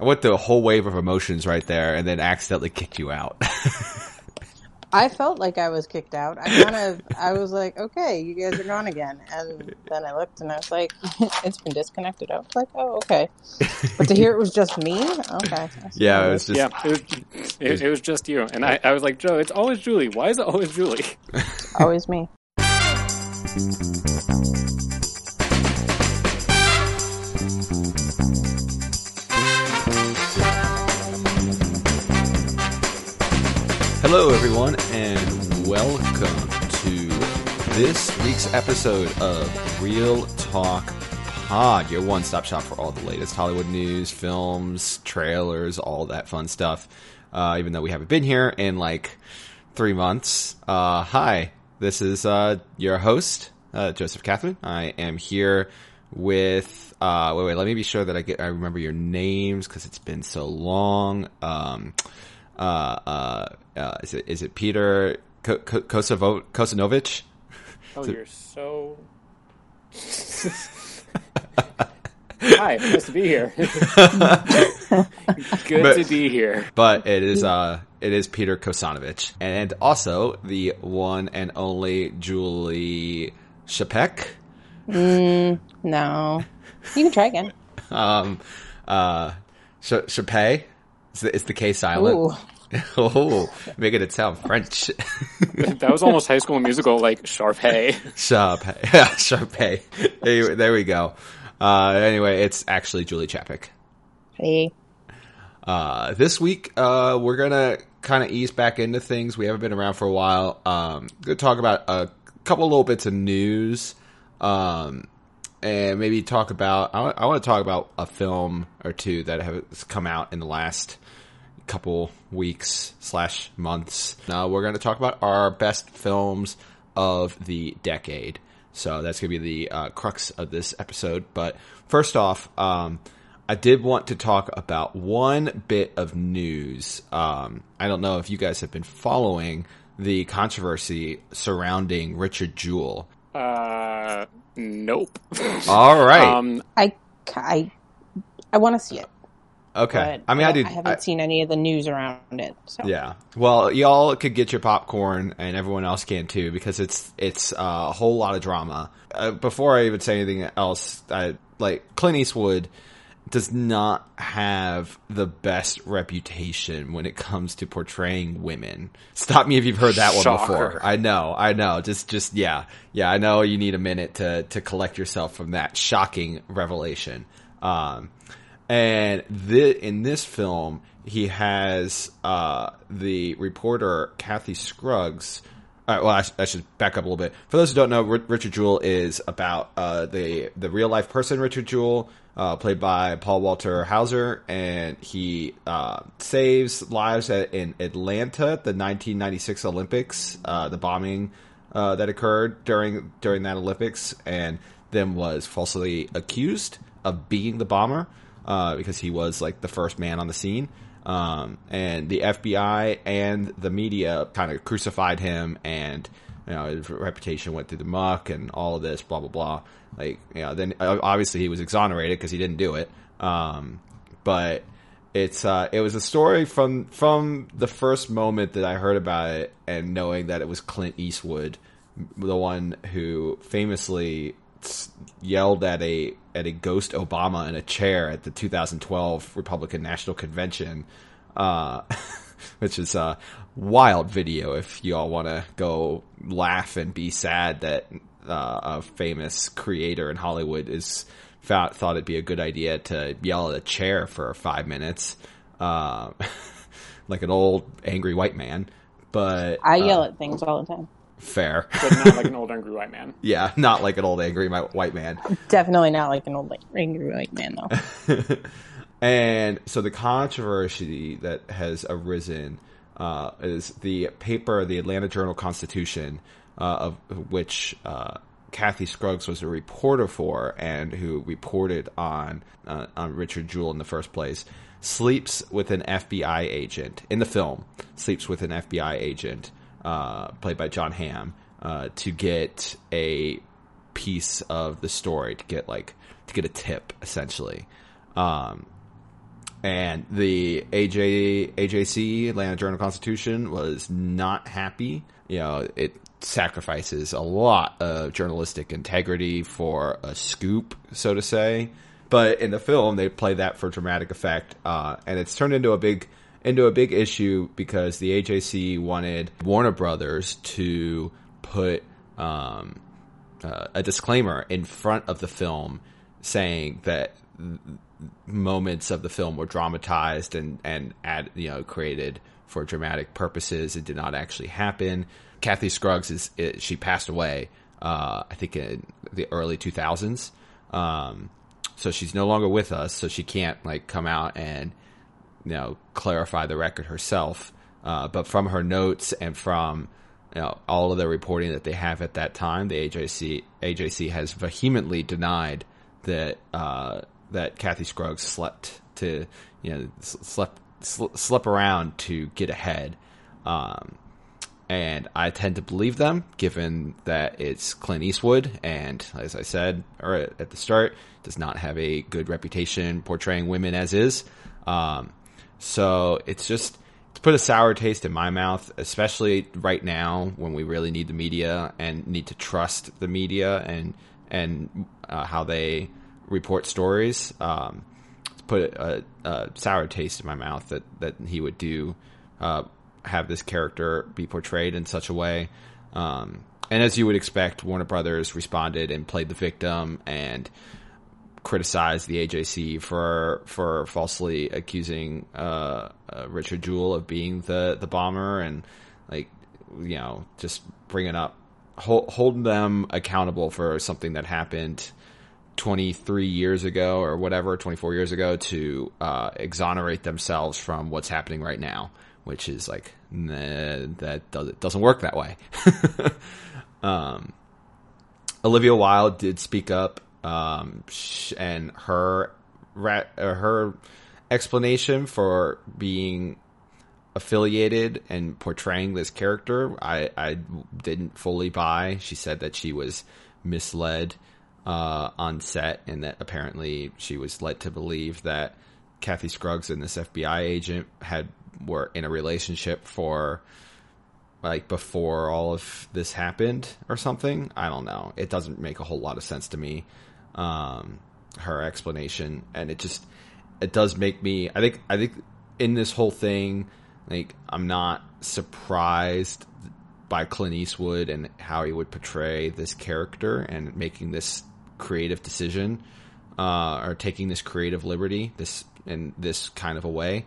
I went through a whole wave of emotions right there, and then accidentally kicked you out. I felt like I was kicked out. I kind of, I was like, okay, you guys are gone again. And then I looked and I was like, it's been disconnected. I was like, oh, okay. But to hear it was just me, okay. yeah, it was just yeah, it was, it, it was just you. And I, I was like, Joe, it's always Julie. Why is it always Julie? always me. Hello, everyone, and welcome to this week's episode of Real Talk Pod, your one stop shop for all the latest Hollywood news, films, trailers, all that fun stuff. Uh, even though we haven't been here in like three months. Uh, hi, this is uh, your host, uh, Joseph Catherine. I am here with. Uh, wait, wait. Let me be sure that I get. I remember your names because it's been so long. Um, uh, uh, uh, is it is it Peter Ko- Ko- Kosovo- Kosanovich? Oh, you're so. Hi, nice to be here. Good But- to be here. But it is uh it is Peter Kosanovich and also the one and only Julie Shapek. No. You can try again. Um, uh, Sh- Shapay. Is the, is the K silent? Ooh. oh, making it sound French. That was almost High School Musical, like Sharpay. Shapay. Yeah, Shapay. There, there we go. Uh, anyway, it's actually Julie Chapek. Hey. Uh, this week, uh, we're gonna kind of ease back into things. We haven't been around for a while. Um, gonna talk about a couple little bits of news, um, and maybe talk about. I, want to talk about a film or two that has come out in the last couple weeks slash months. Now we're going to talk about our best films of the decade. So that's going to be the uh, crux of this episode. But first off, um, I did want to talk about one bit of news. Um, I don't know if you guys have been following the controversy surrounding Richard Jewell. Uh, nope. All right. Um, I, I, I want to see it. Okay. But I mean, I, don't- did. I haven't seen any of the news around it. So. Yeah. Well, y'all could get your popcorn, and everyone else can too, because it's it's uh, a whole lot of drama. Uh, before I even say anything else, I, like Clint Eastwood does not have the best reputation when it comes to portraying women. Stop me if you've heard that one before. I know, I know. Just, just yeah, yeah. I know you need a minute to to collect yourself from that shocking revelation. Um, and thi- in this film, he has uh, the reporter Kathy Scruggs. Uh, well, I, sh- I should back up a little bit. For those who don't know, R- Richard Jewell is about uh, the the real life person Richard Jewell, uh, played by Paul Walter Hauser, and he uh, saves lives at, in Atlanta, the 1996 Olympics, the bombing that occurred during during that Olympics, and then was falsely accused of being the bomber uh, because he was like the first man on the scene. Um, and the FBI and the media kind of crucified him, and you know his reputation went through the muck, and all of this, blah blah blah. Like, you know, then obviously he was exonerated because he didn't do it. Um, but it's uh, it was a story from from the first moment that I heard about it, and knowing that it was Clint Eastwood, the one who famously yelled at a at a ghost Obama in a chair at the 2012 Republican National Convention, uh, which is a wild video. If you all want to go laugh and be sad that uh, a famous creator in Hollywood is thought thought it'd be a good idea to yell at a chair for five minutes, uh, like an old angry white man. But I uh, yell at things all the time. Fair. but not like an old angry white man. yeah, not like an old angry mi- white man. Definitely not like an old angry white man though. And so the controversy that has arisen uh, is the paper, the Atlanta Journal Constitution, uh, of which uh, Kathy Scruggs was a reporter for, and who reported on uh, on Richard Jewell in the first place, sleeps with an FBI agent in the film. Sleeps with an FBI agent uh, played by Jon Hamm uh, to get a piece of the story, to get like to get a tip, essentially. Um, and the AJ AJC Atlanta Journal Constitution was not happy. You know, it sacrifices a lot of journalistic integrity for a scoop, so to say. But in the film, they play that for dramatic effect, uh, and it's turned into a big into a big issue because the AJC wanted Warner Brothers to put um, uh, a disclaimer in front of the film saying that moments of the film were dramatized and and add, you know created for dramatic purposes. It did not actually happen. Kathy Scruggs is, is she passed away. Uh, I think in the early 2000s. Um, so she's no longer with us. So she can't like come out and you know clarify the record herself. Uh, but from her notes and from you know, all of the reporting that they have at that time, the AJC AJC has vehemently denied that uh, that Kathy Scruggs slept to you know slept slept around to get ahead. Um, and I tend to believe them, given that it's Clint Eastwood, and as I said or at the start, does not have a good reputation portraying women as is. Um, so it's just it's put a sour taste in my mouth, especially right now when we really need the media and need to trust the media and and uh, how they report stories. Um, put a, a, sour taste in my mouth that that he would do uh, have this character be portrayed in such a way. Um, and as you would expect, Warner Brothers responded and played the victim and criticized the AJC for for falsely accusing uh, uh, Richard Jewell of being the the bomber and like you know just bringing up hold, holding them accountable for something that happened 23 years ago or whatever 24 years ago to uh, exonerate themselves from what's happening right now which is like nah, that does, it doesn't work that way. Um, Olivia Wilde did speak up um, and her uh, her explanation for being affiliated and portraying this character, I, I didn't fully buy. She said that she was misled uh, on set, and that apparently she was led to believe that Kathy Scruggs and this FBI agent had were in a relationship for like before all of this happened or something. I don't know. It doesn't make a whole lot of sense to me um, her explanation, and it just it does make me. I think I think in this whole thing, like I'm not surprised by Clint Eastwood and how he would portray this character and making this creative decision uh, or taking this creative liberty this in this kind of a way.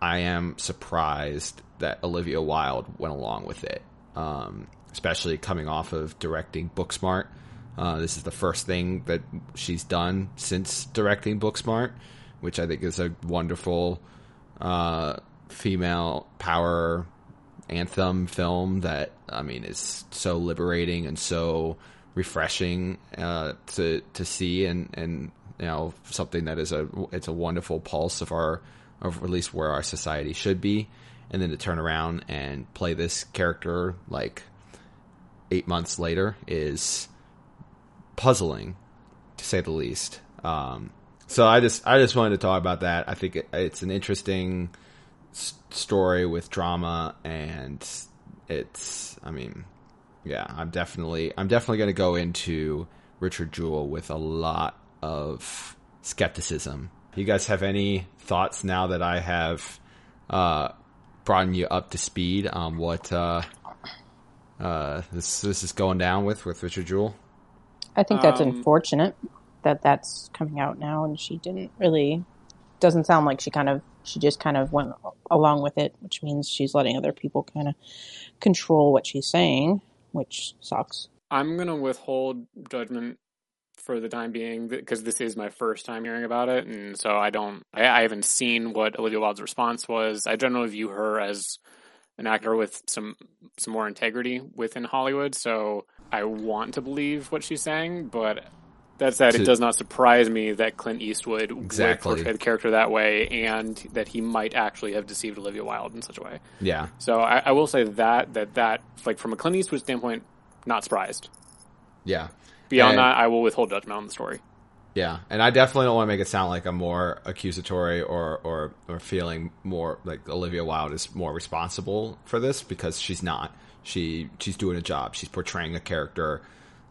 I am surprised that Olivia Wilde went along with it, um, especially coming off of directing Booksmart uh, this is the first thing that she's done since directing Booksmart, which I think is a wonderful uh, female power anthem film that I mean is so liberating and so refreshing uh, to to see and and you know something that is a it's a wonderful pulse of our of at least where our society should be. And then to turn around and play this character like eight months later is puzzling, to say the least. Um, so I just I just wanted to talk about that. I think it, it's an interesting s- story with drama, and it's I mean, yeah, I'm definitely I'm definitely going to go into Richard Jewell with a lot of skepticism. You guys have any thoughts now that I have uh, brought you up to speed on what uh, uh, this this is going down with with Richard Jewell? I think that's um, unfortunate that that's coming out now, and she didn't really. Doesn't sound like she kind of she just kind of went along with it, which means she's letting other people kind of control what she's saying, which sucks. I'm gonna withhold judgment for the time being because this is my first time hearing about it, and so I don't. I, I haven't seen what Olivia Wilde's response was. I generally view her as an actor with some some more integrity within Hollywood, so I want to believe what she's saying, but that said, it does not surprise me that Clint Eastwood exactly. would portray the character that way, and that he might actually have deceived Olivia Wilde in such a way. Yeah. So I, I will say that that that like from a Clint Eastwood standpoint, not surprised. Yeah. Beyond and, that, I will withhold judgment on the story. Yeah, and I definitely don't want to make it sound like I'm more accusatory or or or feeling more like Olivia Wilde is more responsible for this because she's not. She she's doing a job. She's portraying a character.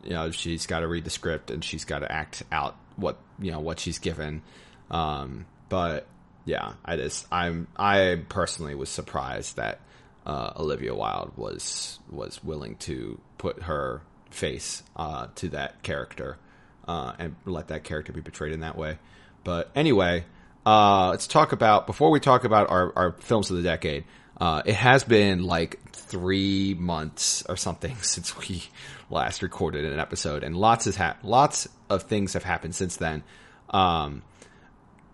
You know, she's got to read the script and she's got to act out what you know what she's given. Um, but yeah, I just I'm I personally was surprised that uh, Olivia Wilde was was willing to put her face uh, to that character uh, and let that character be portrayed in that way. But anyway, uh, let's talk about before we talk about our, our films of the decade. Uh, it has been like three months or something since we last recorded an episode, and lots has ha- lots of things have happened since then. Um,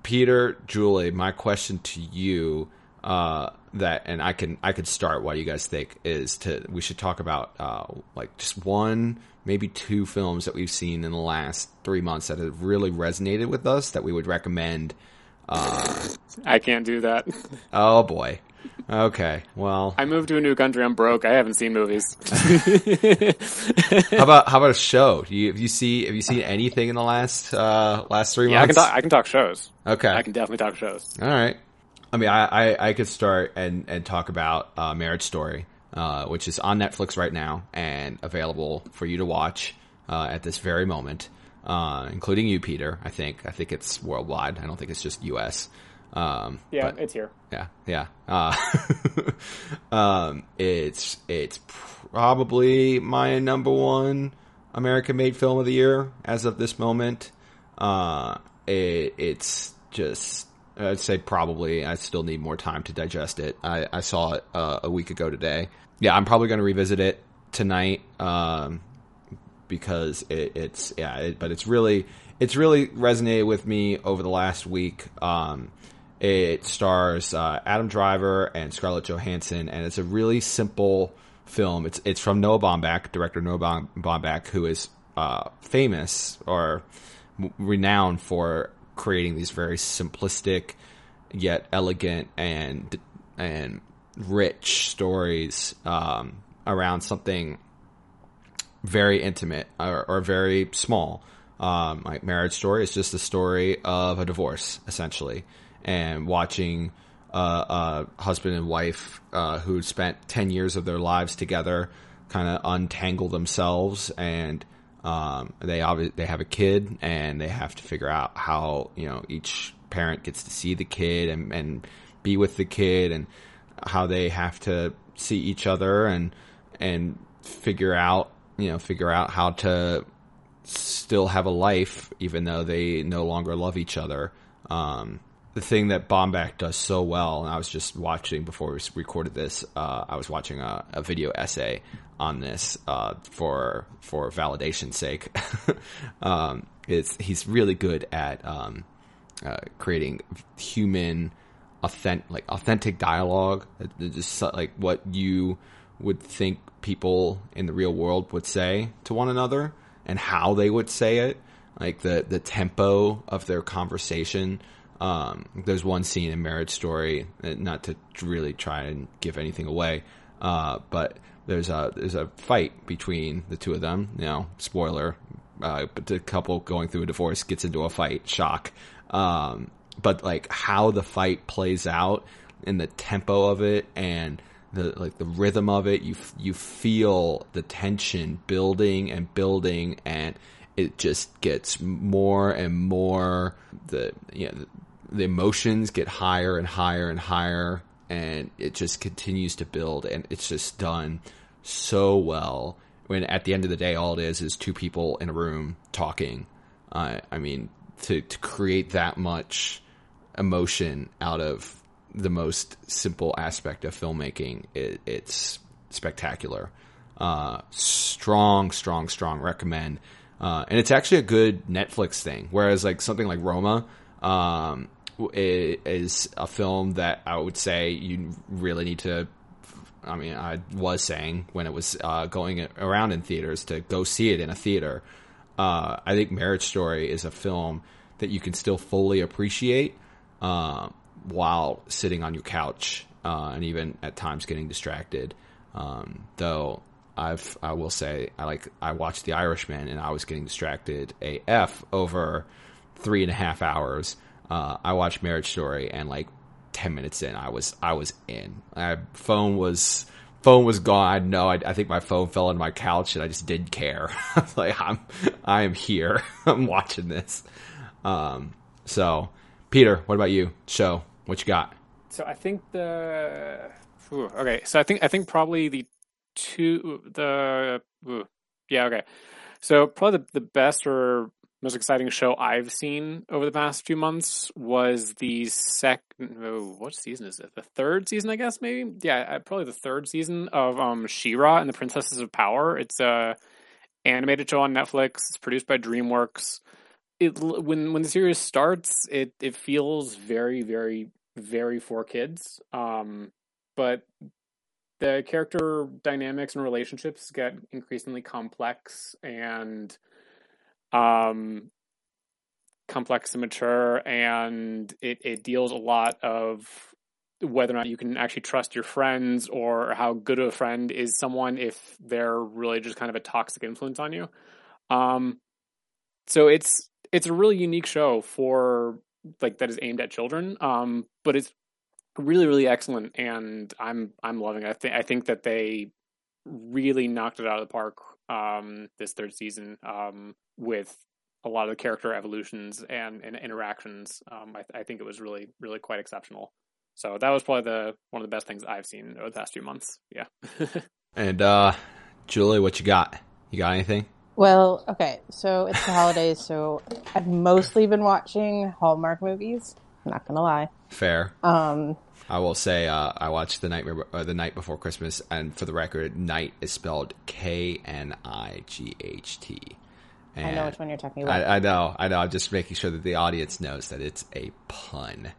Peter, Julie, my question to you uh, that, and I can I could start. What you guys think is to we should talk about uh, like just one, maybe two films that we've seen in the last three months that have really resonated with us that we would recommend. Uh, I can't do that. oh boy. Okay. Well, I moved to a new country. I'm broke. I haven't seen movies. how about how about a show? Do you have you see have you seen anything in the last uh, last three yeah, I can talk. I can talk shows. okay. I can definitely talk shows. All right. I mean, I, I, I could start and, and talk about uh, Marriage Story, uh, which is on Netflix right now and available for you to watch uh, at this very moment, uh, including you, Peter. I think I think it's worldwide. I don't think it's just U.S. Um, Yeah, but- it's here. yeah, yeah. Uh, um, it's it's probably my number one American-made film of the year as of this moment. Uh, it, it's just I'd say probably. I still need more time to digest it. I, I saw it uh, a week ago today. Yeah, I'm probably going to revisit it tonight. Um, because it, it's yeah, it, but it's really it's really resonated with me over the last week. Um, it stars uh, Adam Driver and Scarlett Johansson, and it's a really simple film. It's it's from Noah Baumbach, director Noah Baumbach, who is uh, famous or renowned for creating these very simplistic yet elegant and and rich stories um, around something very intimate or, or very small. Um, like Marriage Story is just the story of a divorce, essentially, and watching uh, a husband and wife uh, who spent ten years of their lives together kind of untangle themselves, and um, they obviously they have a kid, and they have to figure out how you know each parent gets to see the kid and, and be with the kid, and how they have to see each other and and figure out you know figure out how to still have a life even though they no longer love each other. Um, the thing that Baumbach does so well, and I was just watching before we recorded this, uh, I was watching a, a video essay on this uh, for for validation's sake. um, it's he's really good at um, uh, creating human, authentic like authentic dialogue, just like what you would think people in the real world would say to one another and how they would say it, like the the tempo of their conversation. Um, there's one scene in Marriage Story, uh, not to really try and give anything away, uh, but there's a there's a fight between the two of them. You know, spoiler, uh, but the couple going through a divorce gets into a fight. Shock. Um, but like how the fight plays out and the tempo of it and the like the rhythm of it, you you feel the tension building and building, and it just gets more and more. The you know, the emotions get higher and higher and higher, and it just continues to build, and it's just done so well. When at the end of the day, all it is is two people in a room talking. Uh, I mean, to to create that much emotion out of the most simple aspect of filmmaking, it, it's spectacular. Uh, strong, strong, strong. Recommend. Uh, and it's actually a good Netflix thing. Whereas like something like Roma, um, is a film that I would say you really need to. I mean, I was saying when it was uh, going around in theaters to go see it in a theater. Uh, I think Marriage Story is a film that you can still fully appreciate uh, while sitting on your couch uh, and even at times getting distracted. Um, though I've I will say I like I watched The Irishman and I was getting distracted AF over three and a half hours. Uh, I watched Marriage Story, and like ten minutes in, I was I was in. My phone was phone was gone. I know. I, I think my phone fell on my couch, and I just didn't care. Like, I'm I am here. I'm watching this. Um, so, Peter, what about you? Show what you got? So I think the ooh, okay. So I think I think probably the two the ooh, yeah okay. So probably the, the best or most exciting show I've seen over the past few months was the second. Oh, what season is it? The third season, I guess. Maybe. Yeah, probably the third season of um She-Ra and the Princesses of Power. It's a animated show on Netflix. It's produced by DreamWorks. It when when the series starts, it it feels very very very for kids. Um, but the character dynamics and relationships get increasingly complex and um complex and mature and it, it deals a lot of whether or not you can actually trust your friends or how good of a friend is someone if they're really just kind of a toxic influence on you um so it's it's a really unique show for like that is aimed at children um but it's really really excellent and i'm i'm loving it. I think i think that they really knocked it out of the park um this third season um with a lot of the character evolutions and, and interactions. Um I, I think it was really really quite exceptional. So that was probably the one of the best things i've seen over the past few months. Yeah. And uh Julie, what you got? You got anything? Well, okay, so it's the holidays, so I've mostly been watching Hallmark movies. I'm not gonna lie. Fair. Um, I will say uh, I watched the knight uh, the knight before Christmas, and for the record, night is spelled K N I G H T. I know which one you're talking about. I, I know, I know. I'm just making sure that the audience knows that it's a pun.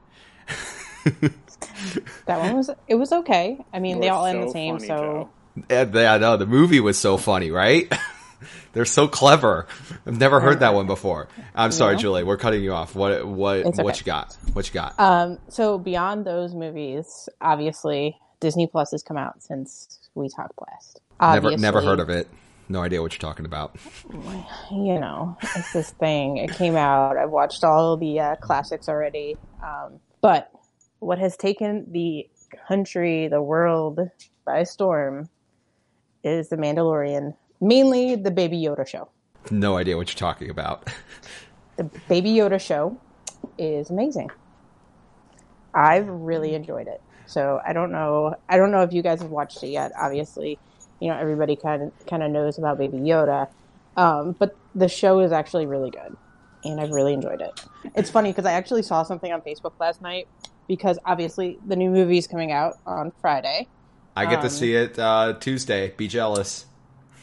that one was it was okay. I mean, You they are all end the same, funny, so Joe. And I know the movie was so funny, right? They're so clever. I've never heard that one before. I'm sorry, No. Julie. We're cutting you off. What what It's what you got? What you got? Um, so beyond those movies, obviously Disney Plus has come out since we talked last. never never heard of it. No idea what you're talking about. You know, it's this thing. It came out. I've watched all the uh, classics already. Um, but what has taken the country, the world by storm, is the Mandalorian. Mainly the Baby Yoda show. No idea what you're talking about. The Baby Yoda show is amazing. I've really enjoyed it. So I don't know. I don't know if you guys have watched it yet. Obviously, you know everybody kind of kind of knows about Baby Yoda, um, but the show is actually really good, and I've really enjoyed it. It's funny because I actually saw something on Facebook last night because obviously the new movie is coming out on Friday. I get to Um, see it uh, Tuesday. Be jealous.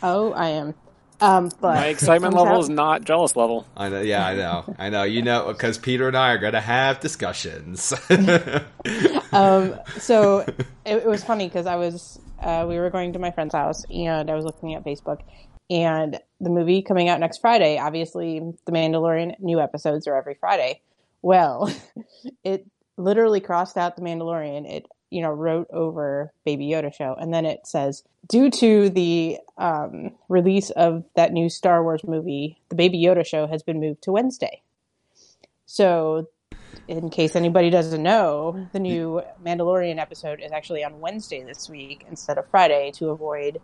Oh, I am. Um, but my excitement level out- is not jealous level I know. Yeah, I know. I know. You know, because Peter and I are gonna have discussions. um, so it, it was funny because I was uh, we were going to my friend's house and I was looking at Facebook and the movie coming out next Friday. Obviously, The Mandalorian new episodes are every Friday. Well, it literally crossed out The Mandalorian. It you know wrote over Baby Yoda show, and then it says due to the um, release of that new Star Wars movie, the Baby Yoda show has been moved to Wednesday. So in case anybody doesn't know, the new Mandalorian episode is actually on Wednesday this week instead of Friday to avoid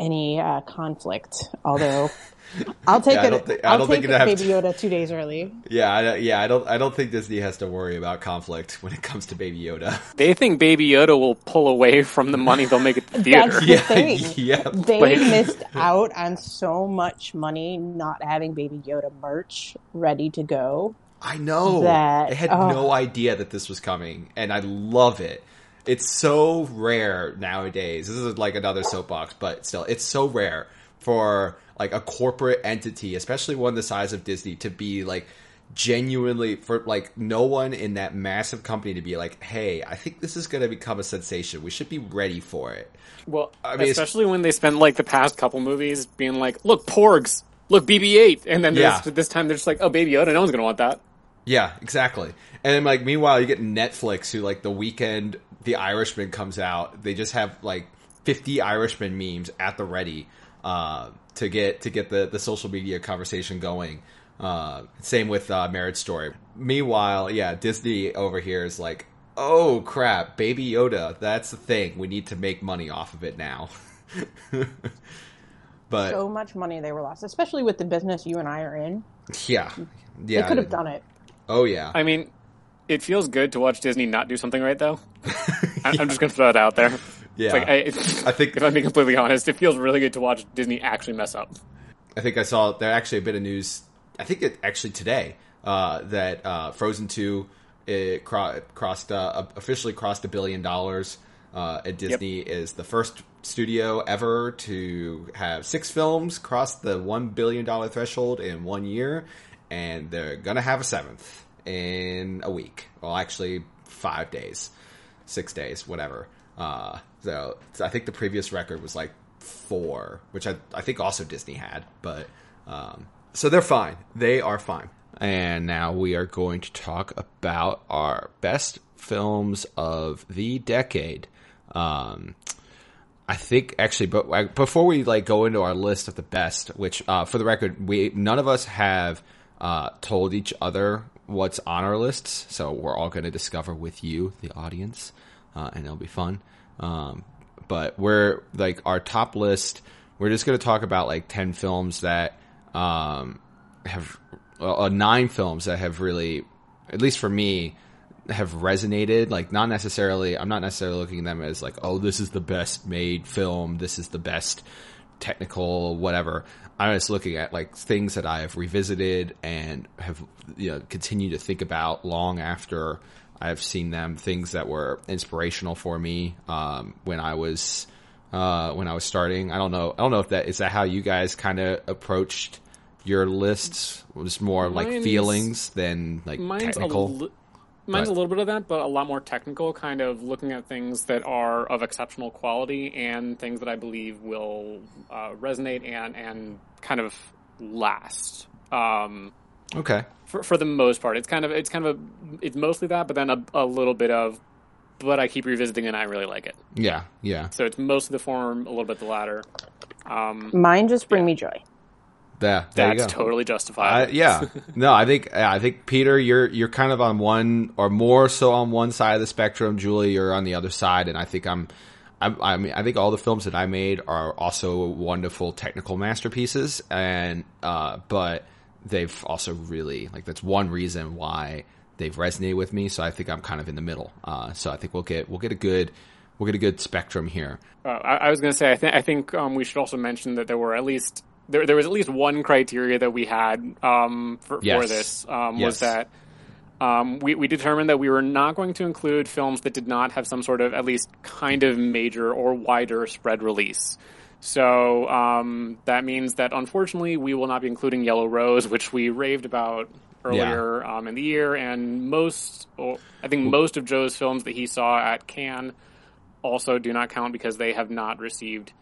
any uh, conflict. Although I'll take Yeah, I it, don't thi- I I'll don't take think it have Baby to- Yoda two days early. yeah, I, yeah. I don't. I don't think Disney has to worry about conflict when it comes to Baby Yoda. they think baby yoda will pull away from the money they'll make at the theater That's the yeah, thing. yeah. They Like- missed out on so much money not having Baby Yoda merch ready to go. I know. That- I had oh. no idea that this was coming, and I love it. It's so rare nowadays. This is like another soapbox, but still, it's so rare for like a corporate entity, especially one the size of Disney, to be like genuinely for like no one in that massive company to be like, "Hey, I think this is going to become a sensation. We should be ready for it." well I mean, especially when they spend like the past couple movies being like look porgs look bb8 and then Yeah. this, time they're just like oh baby yoda no one's gonna want that Yeah, exactly. And then, like, meanwhile, you get Netflix, who like the weekend The Irishman comes out, they just have like fifty Irishman memes at the ready uh, to get to get the the social media conversation going. Uh, same with uh, Marriage Story. Meanwhile, yeah, Disney over here is like, oh crap, Baby Yoda, that's the thing. We need to make money off of it now. but so much money they were lost, especially with the business you and I are in. yeah, yeah, They could have done it. Oh yeah, I mean, it feels good to watch Disney not do something right, though. I- I'm just going to throw it out there. yeah. Like, I, I think- if I'm being completely honest, it feels really good to watch Disney actually mess up. I think I saw there actually a bit of news. I think it actually today uh, that uh, Frozen Two it cro- crossed uh, officially crossed a billion dollars. Uh, and Disney is the first studio ever to have six films cross the one billion dollar threshold in one year, and they're gonna have a seventh in a week. Well, actually, five days, six days, whatever. Uh, so, so I think the previous record was like four, which I I think also Disney had, but um, so they're fine. They are fine. And now we are going to talk about our best films of the decade. Um, I think actually, but before we like go into our list of the best, which uh, for the record, we none of us have uh, told each other what's on our lists, so we're all going to discover with you, the audience, uh, and it'll be fun. Um, but we're like our top list. We're just going to talk about like ten films that um, have uh, nine films that have really, at least for me, have resonated. Like not necessarily, I'm not necessarily looking at them as like, oh, this is the best made film. This is the best technical whatever. I'm just looking at like things that I have revisited and have you know continued to think about long after I've seen them. Things that were inspirational for me um, when I was uh, when I was starting. I don't know. I don't know if that is that how you guys kind of approached your lists. It was more like Mine's- feelings than like technical. a li- mine's but- a little bit of that, but a lot more technical. Kind of looking at things that are of exceptional quality and things that I believe will uh, resonate and and kind of last. Um, okay. for for the most part, it's kind of it's kind of a it's mostly that, but then a, a little bit of. But I keep revisiting and I really like it. Yeah. Yeah. So it's mostly the form, a little bit the latter. Um, Mine just bring me joy. Yeah. There you that's totally I, justified. yeah, no, I think I think Peter, you're you're kind of on one or more so on one side of the spectrum. Julie, you're on the other side, and I think I'm. I, I mean, I think all the films that I made are also wonderful technical masterpieces, and uh, but they've also really like that's one reason why they've resonated with me. So I think I'm kind of in the middle. Uh, so I think we'll get we'll get a good we'll get a good spectrum here. Uh, I, I was going to say, I think I think um, we should also mention that there were at least there there was at least one criteria that we had um, for, Yes. for this um, Yes. was that um, we we determined that we were not going to include films that did not have some sort of at least kind of major or wider spread release. So um, that means that unfortunately we will not be including Yellow Rose, which we raved about earlier um, in the year, and most I think most of Joe's films that he saw at Cannes also do not count because they have not received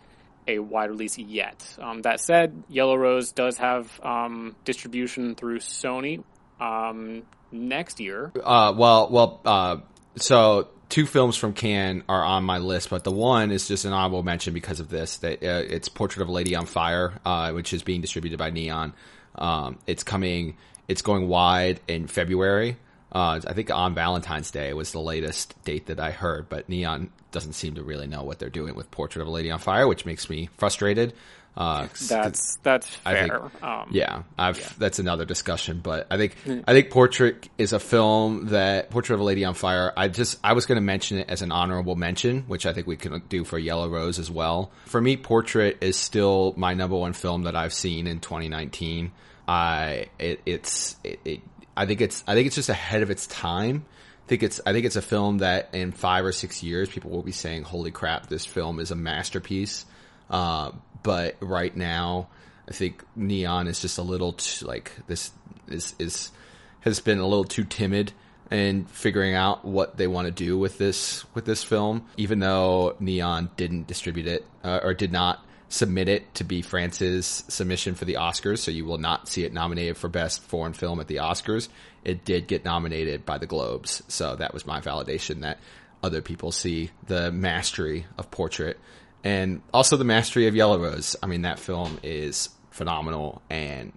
a wide release yet. Um, that said, Yellow Rose does have um, distribution through Sony um, next year. Uh, well, well, uh, so two films from Cannes are on my list, but the one is just an honorable mention because of this. That uh, it's Portrait of a Lady on Fire, uh, which is being distributed by Neon. Um, it's coming. It's going wide in February. Uh, I think on Valentine's Day was the latest date that I heard, but Neon doesn't seem to really know what they're doing with Portrait of a Lady on Fire, which makes me frustrated. Uh, That's that's I think- fair. um, yeah, I've that's another discussion, but I think I think Portrait is a film that Portrait of a Lady on Fire. I just I was going to mention it as an honorable mention, which I think we can do for Yellow Rose as well. For me, Portrait is still my number one film that I've seen in 2019. I it, it's it, it I think it's I think it's just ahead of its time. I think it's I think it's a film that in five or six years people will be saying, "Holy crap, this film is a masterpiece." Uh, but right now, I think Neon is just a little too, like this is is has been a little too timid in figuring out what they want to do with this with this film. Even though Neon didn't distribute it uh, or did not submit it to be France's submission for the Oscars, so you will not see it nominated for best foreign film at the Oscars. It did get nominated by the Globes, so that was my validation that other people see the mastery of Portrait and also the mastery of Yellow Rose. I mean, that film is phenomenal and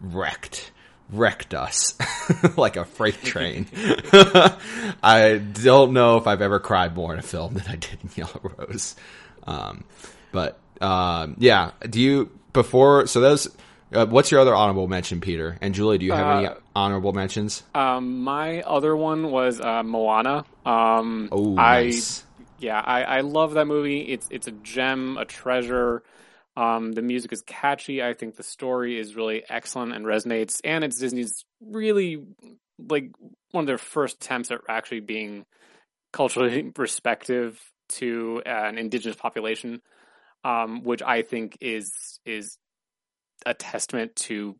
wrecked wrecked us like a freight train. I don't know if I've ever cried more in a film than I did in Yellow Rose. Um, but um, yeah, do you before? So those. Uh, what's your other honorable mention, Peter and Julie? Do you have uh, any honorable mentions? Um, my other one was uh, Moana. Um, oh, nice. I, yeah, I, I love that movie. It's it's a gem, a treasure. Um, the music is catchy. I think the story is really excellent and resonates. And it's Disney's really like one of their first attempts at actually being culturally respective to an indigenous population, um, which I think is is a testament to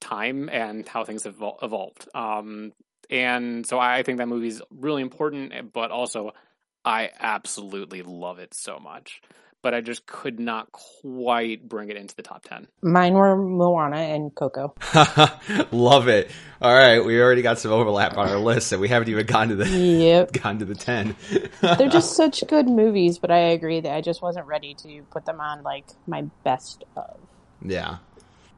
time and how things have evolved. Um, and so I think that movie is really important, but also I absolutely love it so much but I just could not quite bring it into the top 10. Mine were Moana and Coco. Love it. All right, we already got some overlap on our list, and we haven't even gone to the yep. gone to the 10. They're just such good movies, but I agree that I just wasn't ready to put them on like my best of. Yeah.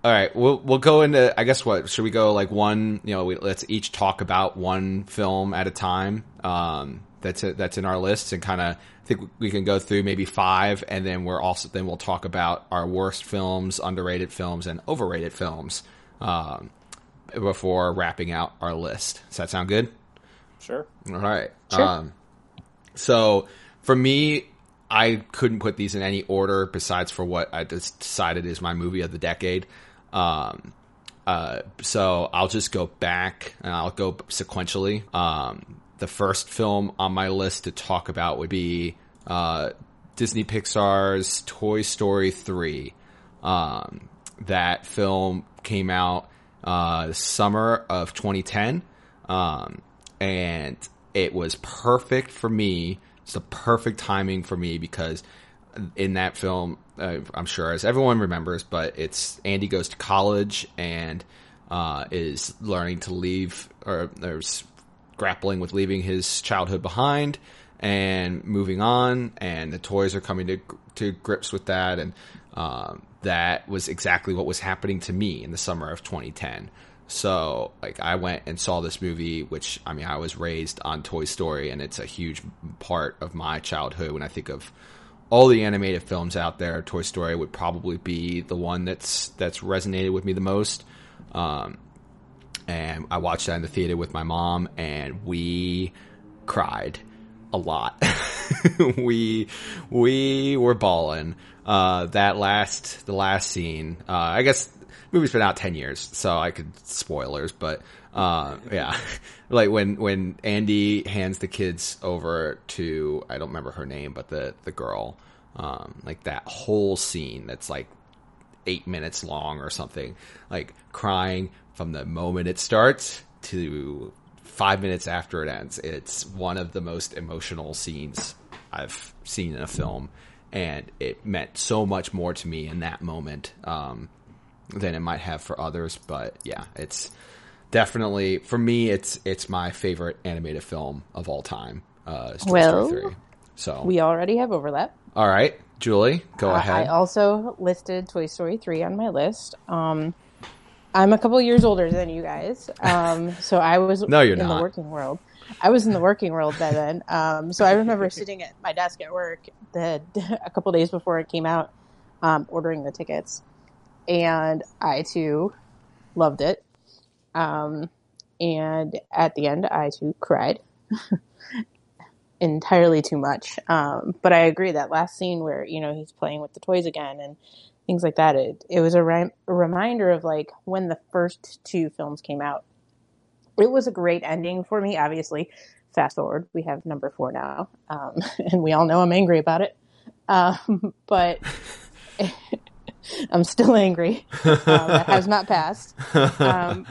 All right, we'll we'll go into. I guess what should we go like one? You know, we, let's each talk about one film at a time. Um, that's a, that's in our list, and kind of I think we can go through maybe five, and then we're also then we'll talk about our worst films, underrated films, and overrated films um, before wrapping out our list. Does that sound good? Sure. All right. Sure. Um, so for me, I couldn't put these in any order besides for what I decided is my movie of the decade. Um, uh, so I'll just go back and I'll go sequentially. Um, the first film on my list to talk about would be uh, Disney Pixar's Toy Story 3. Um, that film came out uh, summer of 2010, um, and it was perfect for me. It's the perfect timing for me because in that film, uh, I'm sure as everyone remembers, but it's Andy goes to college and uh, is learning to leave, or there's grappling with leaving his childhood behind and moving on, and the toys are coming to to grips with that, and um, that was exactly what was happening to me in the summer of 2010. So, like, I went and saw this movie, which I mean, I was raised on Toy Story, and it's a huge part of my childhood. When I think of all the animated films out there, Toy Story would probably be the one that's that's resonated with me the most. Um, and I watched that in the theater with my mom, and we cried a lot. we we were bawling. Uh, that last the last scene. Uh, I guess the movie's been out ten years, so I could spoilers, but uh, yeah, like when when Andy hands the kids over to I don't remember her name, but the the girl, um, like that whole scene that's like eight minutes long or something, like crying from the moment it starts to five minutes after it ends. It's one of the most emotional scenes I've seen in a film, and it meant so much more to me in that moment um, than it might have for others. But yeah, it's definitely for me. It's it's my favorite animated film of all time. Uh, well, so we already have overlap. All right, Julie, go uh, ahead. I also listed Toy Story three on my list. Um, I'm a couple years older than you guys, um, so I was no, you're in not. the working world. I was in the working world by then, um, so I remember sitting at my desk at work the, a couple days before it came out, um, ordering the tickets, and I too loved it. Um, and at the end, I too cried entirely too much. Um, but I agree that last scene where you know he's playing with the toys again and things like that. It it was a, a reminder of like when the first two films came out. It was a great ending for me. Obviously, fast forward, we have number four now, um, and we all know I'm angry about it. Um, but I'm still angry. Um, that has not passed. Um,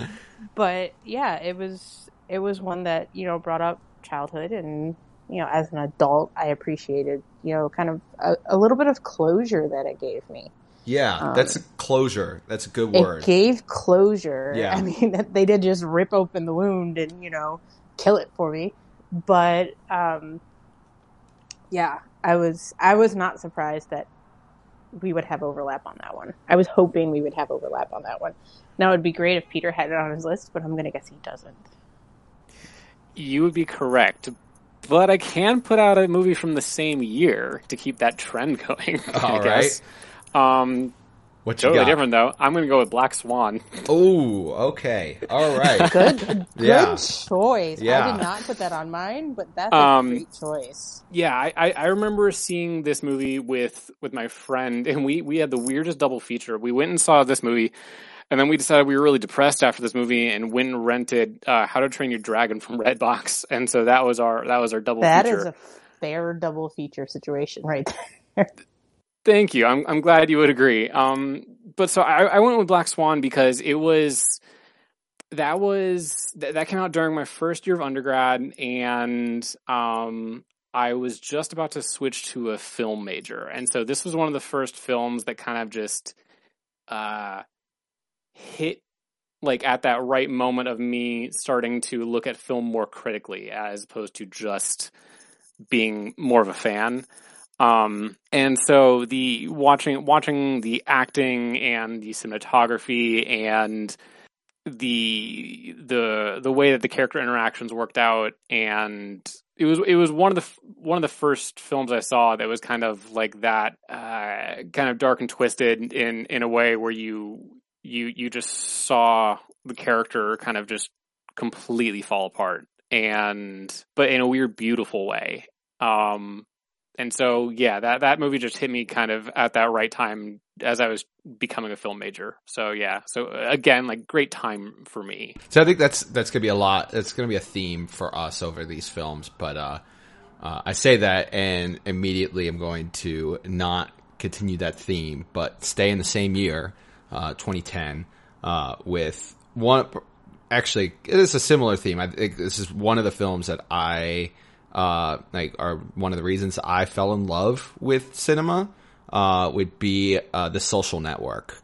but yeah, it was it was one that you know brought up childhood and you know as an adult I appreciated you know kind of a, a little bit of closure that it gave me. Yeah, um, that's a closure. That's a good word. It gave closure. Yeah. I mean, they did just rip open the wound and, you know, kill it for me. But, um, yeah, I was, I was not surprised that we would have overlap on that one. I was hoping we would have overlap on that one. Now it'd be great if Peter had it on his list, but I'm gonna guess he doesn't. You would be correct, but I can put out a movie from the same year to keep that trend going. All I guess. Um, What you totally got? different though. I'm going to go with Black Swan. Oh, okay. All right. Good, good Yeah. choice. I did not put that on mine, but that's Um, a great choice. Yeah, I, I, I remember seeing this movie with with my friend, and we we had the weirdest double feature. We went and saw this movie, and then we decided we were really depressed after this movie, and went and rented uh, How to Train Your Dragon from Redbox, and so that was our that was our double That feature. is a fair double feature situation right there. Thank you. I'm I'm glad you would agree. Um, but so I, I went with Black Swan because it was that was that, came out during my first year of undergrad, and um, I was just about to switch to a film major, and so this was one of the first films that kind of just uh hit like at that right moment of me starting to look at film more critically as opposed to just being more of a fan. Um, and so the watching watching the acting and the cinematography and the the the way that the character interactions worked out and it was it was one of the one of the first films I saw that was kind of like that uh, kind of dark and twisted in in a way where you you you just saw the character kind of just completely fall apart and but in a weird beautiful way. Um and so yeah that that movie just hit me kind of at that right time as i was becoming a film major so yeah so again like great time for me So I think that's that's gonna be a lot. It's gonna be a theme for us over these films. But uh, uh, I say that, and immediately I'm going to not continue that theme, but stay in the same year, uh, 2010, uh, with one. Actually, it is a similar theme. I think this is one of the films that I uh, like are one of the reasons I fell in love with cinema. Uh, would be uh, the Social Network.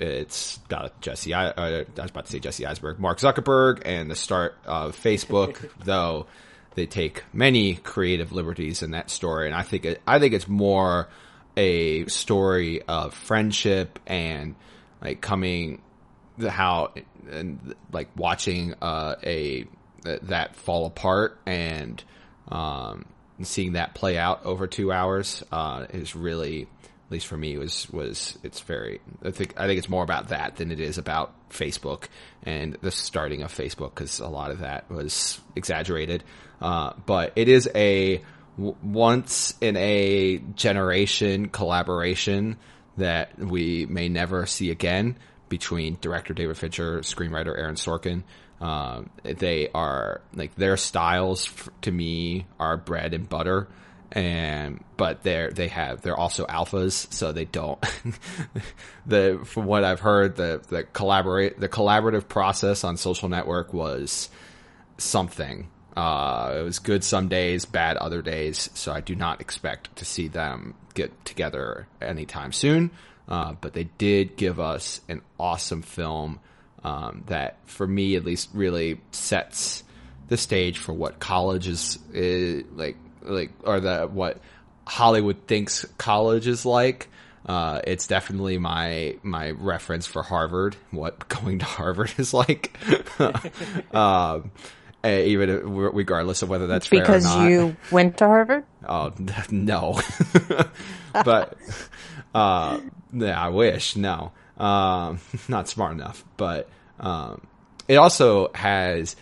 It's Jesse. I, uh, I was about to say Jesse Eisenberg, Mark Zuckerberg, and the start of Facebook. though they take many creative liberties in that story, and I think it, I think it's more a story of friendship and like coming how and like watching uh, a that fall apart and um, seeing that play out over two hours uh, is really at least for me was was it's very I think I think it's more about that than it is about Facebook and the starting of Facebook because a lot of that was exaggerated. Uh, but it is a w- once in a generation collaboration that we may never see again between director David Fincher, screenwriter Aaron Sorkin. Um, they are like their styles f- to me are bread and butter, and but they're they have they're also alphas, so they don't. the from what I've heard, the the collaborate the collaborative process on Social Network was something. Uh, it was good some days, bad other days. So I do not expect to see them get together anytime soon. Uh, but they did give us an awesome film um, that, for me at least, really sets the stage for what college is, is like, like, or the what Hollywood thinks college is like. Uh, it's definitely my my reference for Harvard, what going to Harvard is like. um, eh, even regardless of whether that's fair or because you went to Harvard. Oh no, but uh, yeah, I wish no, um, not smart enough. But um, it also has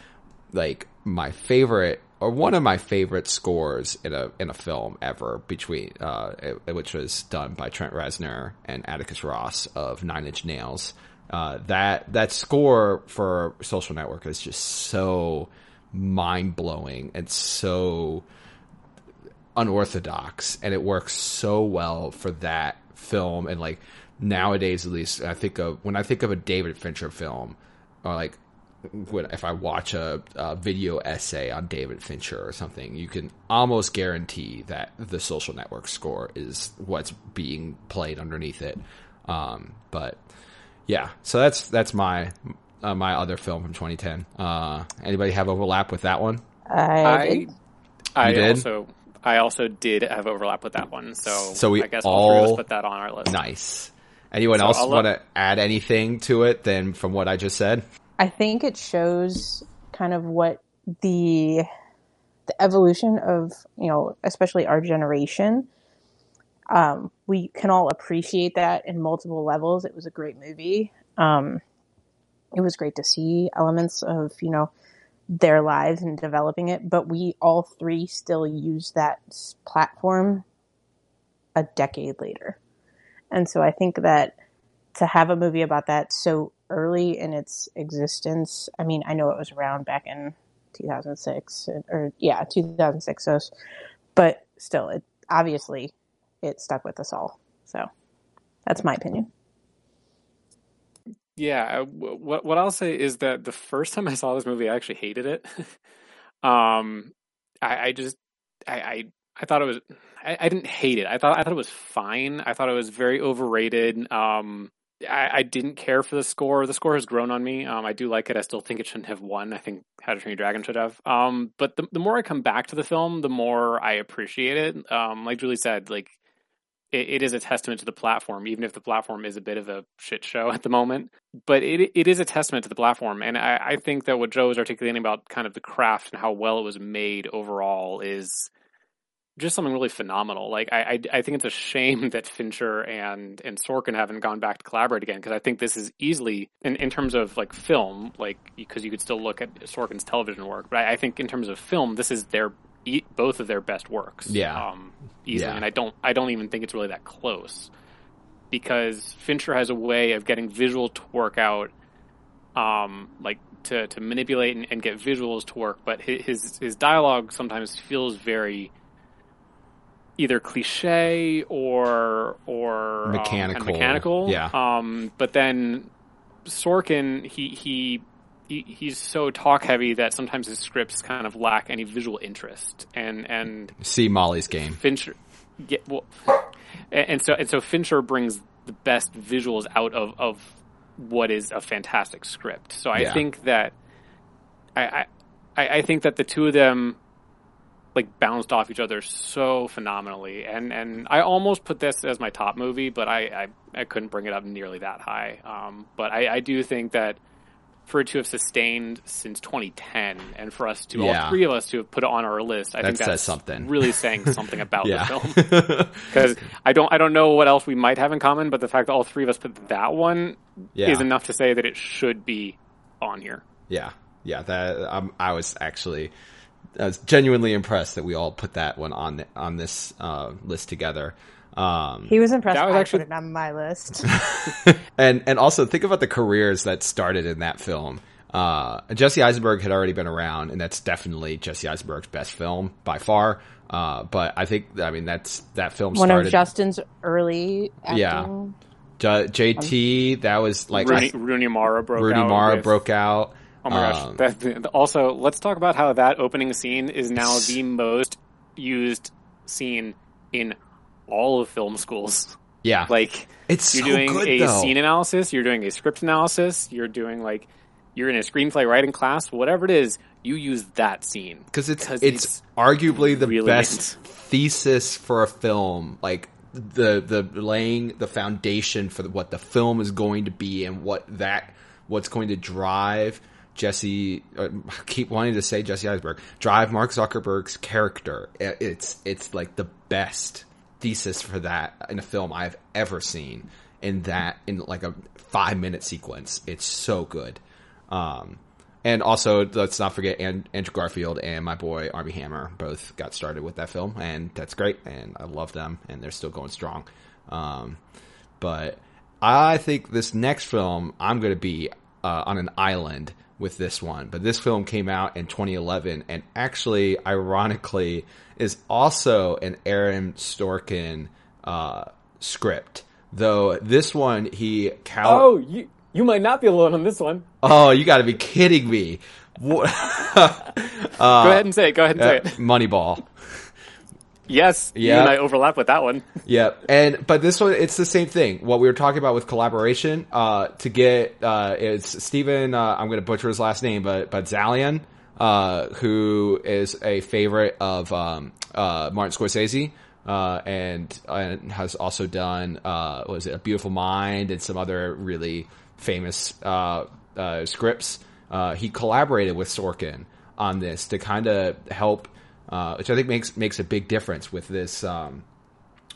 like my favorite or one of my favorite scores in a in a film ever between uh, it- which was done by Trent Reznor and Atticus Ross of Nine Inch Nails. Uh, that that score for Social Network is just so mind blowing and so unorthodox and it works so well for that film and like nowadays at least I think of when I think of a David Fincher film or like when if I watch a, a video essay on David Fincher or something you can almost guarantee that the social network score is what's being played underneath it um, but yeah so that's that's my uh, my other film from 2010 uh, anybody have overlap with that one I, i did. i did? also I also did have overlap with that one, so So we I guess all, three of all- put that on our list. Nice. Anyone So else want to add anything to it than from what I just said? I think it shows kind of what the the evolution of you know, especially our generation. Um, we can all appreciate that in multiple levels. It was a great movie. Um, it was great to see elements of you know their lives and developing it, but we all three still use that platform a decade later. And so I think that to have a movie about that so early in its existence, I mean, I know it was around back in 2006 or yeah, 2006. So, but still, it obviously it stuck with us all. So that's my opinion. Yeah, uh, what what I'll say is that the first time I saw this movie, I actually hated it. um, I, I just I, I I thought it was I, I didn't hate it. I thought I thought it was fine. I thought it was very overrated. Um, I, I didn't care for the score. The score has grown on me. Um, I do like it. I still think it shouldn't have won. I think How to Train Your Dragon should have. Um, but the the more I come back to the film, the more I appreciate it. Um, like Julie said, like it, it is a testament to the platform, even if the platform is a bit of a shit show at the moment. But it it is a testament to the platform, and I, I think that what Joe was articulating about kind of the craft and how well it was made overall is just something really phenomenal. Like I, I, I think it's a shame that Fincher and and Sorkin haven't gone back to collaborate again because I think this is easily in, in terms of like film, like because you could still look at Sorkin's television work, but I, I think in terms of film, this is their e- both of their best works. Yeah. um, easily, Yeah. and I don't I don't even think it's really that close because Fincher has a way of getting visual to work out, um, like to to manipulate and, and get visuals to work, but his his dialogue sometimes feels very either cliche or or um, Mechanical. mechanical. Yeah. Um, but then Sorkin, he he. he- He's so talk heavy that sometimes his scripts kind of lack any visual interest, and and See Molly's game. Fincher, yeah, well, and so and so Fincher brings the best visuals out of of what is a fantastic script. So I Yeah. think that I I I think that the two of them like bounced off each other so phenomenally, and and I almost put this as my top movie, but I I, I couldn't bring it up nearly that high. Um, but I, I do think that. For it to have sustained since 2010, and for us to Yeah. all three of us to have put it on our list, I That think that's something. really saying something about the film because I don't I don't know what else we might have in common, but the fact that all three of us put that one Yeah. is enough to say that it should be on here. Yeah, yeah. That um, I was actually, I was genuinely impressed that we all put that one on on this uh, list together. Um, He was impressed. That was I actually- put it on my list. and and also think about the careers that started in that film. Uh, Jesse Eisenberg had already been around, and that's definitely Jesse Eisenberg's best film by far. Uh, but I think, I mean, that's that film One started. of Justin's early acting. Yeah. J- JT, that was like Rooney, Rooney Mara broke Rooney out. Mara with- broke out. Oh my Um, gosh! That, also, let's talk about how that opening scene is now the most used scene in all of film schools. Yeah, Like it's you're so doing good a though. scene analysis, you're doing a script analysis, you're doing like you're in a screenplay writing class, whatever it is, you use that scene because it's 'Cause it's, it's arguably the brilliant. best thesis for a film like the the laying the foundation for what the film is going to be and what that what's going to drive Jesse uh, I keep wanting to say Jesse Eisenberg drive Mark Zuckerberg's character it's it's like the best thesis for that in a film I've ever seen in that in like a 5 minute sequence it's so good um and also, let's not forget Andrew Garfield and my boy Armie Hammer both got started with that film, and that's great. And I love them, and they're still going strong. Um, but I think this next film, I'm going to be uh, on an island with this one. But this film came out in 2011, and actually, ironically, is also an Aaron Sorkin uh, script. Though this one, he cal- Oh, you you might not be alone on this one. Oh, you got to be kidding me! Uh, Go ahead and say it. Go ahead and say it. Moneyball. Yes, you Yeah. and I overlap with that one. Yep. And but this one, it's the same thing. What we were talking about with collaboration. Uh, to get uh, it's Steven. Uh, I'm going to butcher his last name, but but Zaillian. uh, who is a favorite of um, uh, Martin Scorsese. Uh, and, and has also done uh, was it a Beautiful Mind and some other really famous uh, uh scripts. Uh, he collaborated with Sorkin on this to kind of help, uh, which I think makes makes a big difference with this um,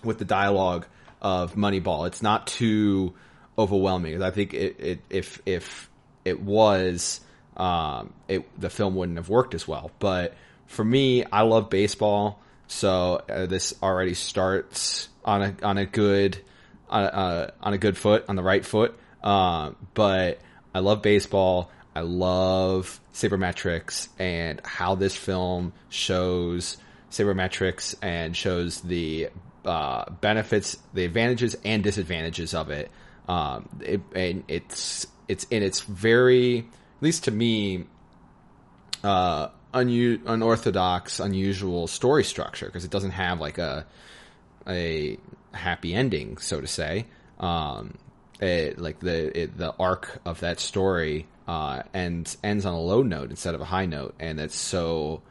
with the dialogue of Moneyball. It's not too overwhelming. I think it, it, if if it was, um, it the film wouldn't have worked as well. But for me, I love baseball, so uh, this already starts on a on a good on a, on a good foot on the right foot. Uh, but I love baseball. I love sabermetrics and how this film shows sabermetrics and shows the uh, benefits, the advantages and disadvantages of it. Um, it, and it's it's in its very, at least to me, uh, unorthodox, unusual story structure because it doesn't have like a a happy ending, so to say. Um, it, like the it, the arc of that story uh, ends ends on a low note instead of a high note, and it's so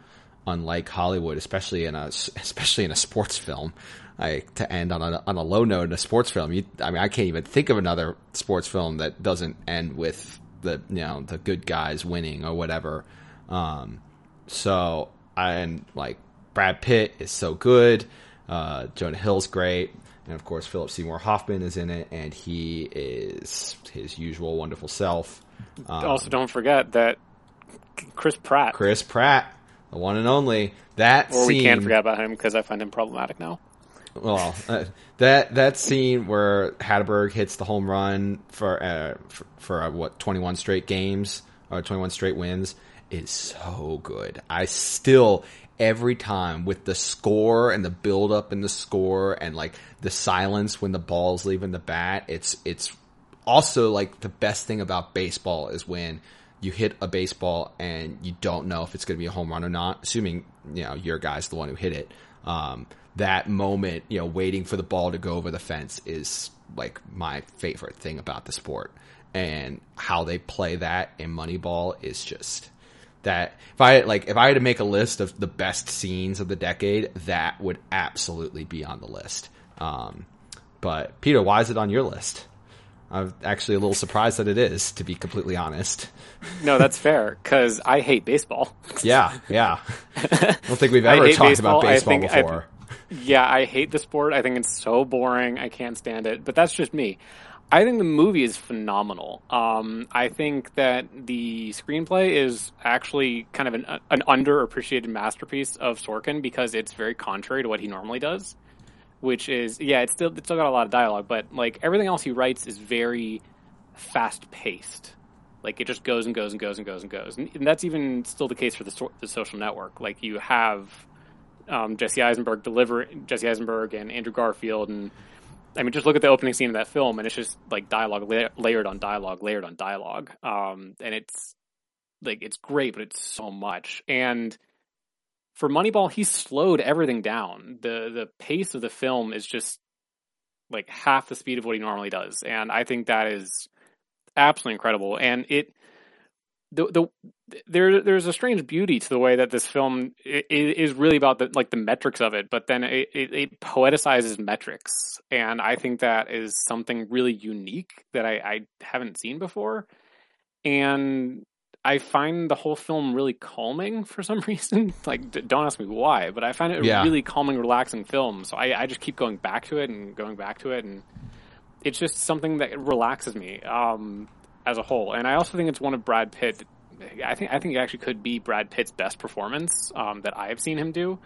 unlike Hollywood, especially in a especially in a sports film. Like to end on a on a low note in a sports film. You, I mean, I can't even think of another sports film that doesn't end with the you know the good guys winning or whatever. Um, so and like Brad Pitt is so good. Uh, Jonah Hill's great, and of course Philip Seymour Hoffman is in it, and he is his usual wonderful self. Um, also, don't forget that Chris Pratt, Chris Pratt, the one and only. That or scene, we can't forget about him because I find him problematic now well, uh, that that scene where Hatteberg hits the home run for uh, for, for uh, what twenty one straight games or twenty one straight wins is so good. I still every time with the score and the build up in the score and like the silence when the ball's leaving the bat. It's it's also like the best thing about baseball is when you hit a baseball and you don't know if it's going to be a home run or not, assuming you know your guy's the one who hit it. Um, that moment, you know, waiting for the ball to go over the fence is like my favorite thing about the sport. And how they play that in Moneyball is just that if I like if I had to make a list of the best scenes of the decade, that would absolutely be on the list. Um, but Peter, why is it on your list? I'm actually a little surprised that it is, to be completely honest. No, that's fair because I hate baseball. yeah, yeah. I don't think we've ever talked baseball. about baseball before. Yeah, I hate the sport. I think it's so boring. I can't stand it. But that's just me. I think the movie is phenomenal. Um, I think that the screenplay is actually kind of an, an underappreciated masterpiece of Sorkin because it's very contrary to what he normally does. Which is, yeah, it's still it's still got a lot of dialogue, but like everything else he writes is very fast paced. Like it just goes and goes and goes and goes and goes, and, and that's even still the case for the, the Social Network. Like you have um, Jesse Eisenberg deliver Jesse Eisenberg and Andrew Garfield and I mean just look at the opening scene of that film and it's just like dialogue la- layered on dialogue layered on dialogue um, and it's like it's great but it's so much and for Moneyball he slowed everything down. The the pace of the film is just like half the speed of what he normally does and I think that is absolutely incredible. And it the the there there's a strange beauty to the way that this film is really about the like the metrics of it, but then it, it, it, poeticizes metrics, and I think that is something really unique that I, I haven't seen before, and I find the whole film really calming for some reason. like, don't ask me why, but I find it a yeah. really calming, relaxing film. So I, I just keep going back to it and going back to it, and it's just something that relaxes me. Um, as a whole. And I also think it's one of Brad Pitt. I think I think it actually could be Brad Pitt's best performance um, that I have seen him do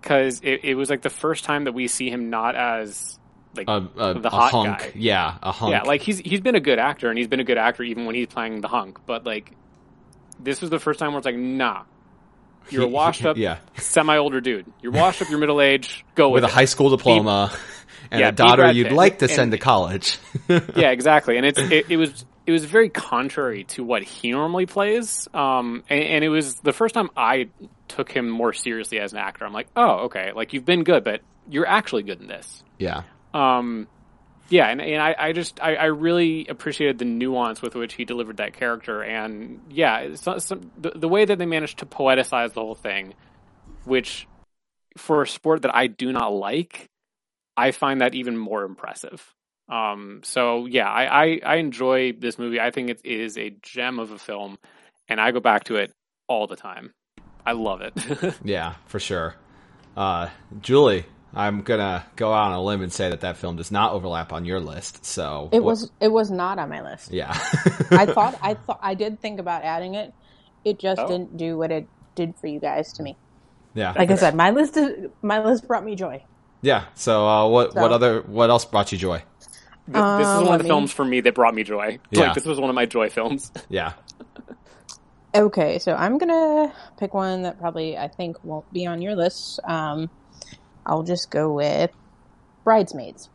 because it, it, was like the first time that we see him not as like a, a, the hot hunk. Guy. Yeah, a hunk. Yeah, like he's he's been a good actor and he's been a good actor even when he's playing the hunk. But like this was the first time where it's like, nah, you're a washed up, yeah. semi older dude. You're washed up, you're middle age. Go with, with a high school diploma. Be, and yeah, a daughter you'd like to and, send to college. yeah, exactly. And it's it, it was it was very contrary to what he normally plays. Um, and, and, it was the first time I took him more seriously as an actor. I'm like, oh, okay, like you've been good, but you're actually good in this. Yeah. Um, yeah, and, and I, I just I, I really appreciated the nuance with which he delivered that character, and yeah, the the way that they managed to poeticize the whole thing, which for a sport that I do not like, I find that even more impressive. Um, so yeah, I, I, I enjoy this movie. I think it is a gem of a film, and I go back to it all the time. I love it. yeah, for sure. Uh, Julie, I'm gonna go out on a limb and say that that film does not overlap on your list. So it what... was it was not on my list. Yeah, I thought I thought I did think about adding it. It just oh. didn't do what it did for you guys to me. Yeah, like I said, my list is, my list brought me joy. Yeah. So uh, what so. what other what else brought you joy? This, this is one of the me... films for me that brought me joy. Yeah. Like this was one of my joy films. Yeah. okay, so I'm gonna pick one that probably I think won't be on your list. Um, I'll just go with Bridesmaids.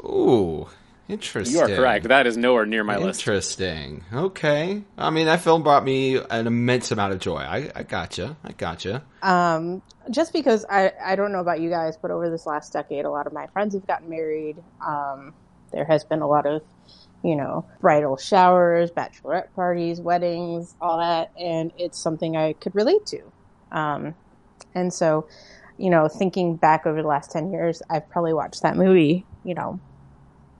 Ooh, interesting. You are correct. That is nowhere near my list. Interesting. Okay. I mean, that film brought me an immense amount of joy. I, I gotcha. I gotcha. Um, just because I, I don't know about you guys, but over this last decade, a lot of my friends have gotten married. Um, there has been a lot of, you know, bridal showers, bachelorette parties, weddings, all that, and it's something I could relate to. Um, and so you know, thinking back over the last 10 years, I've probably watched that movie, you know,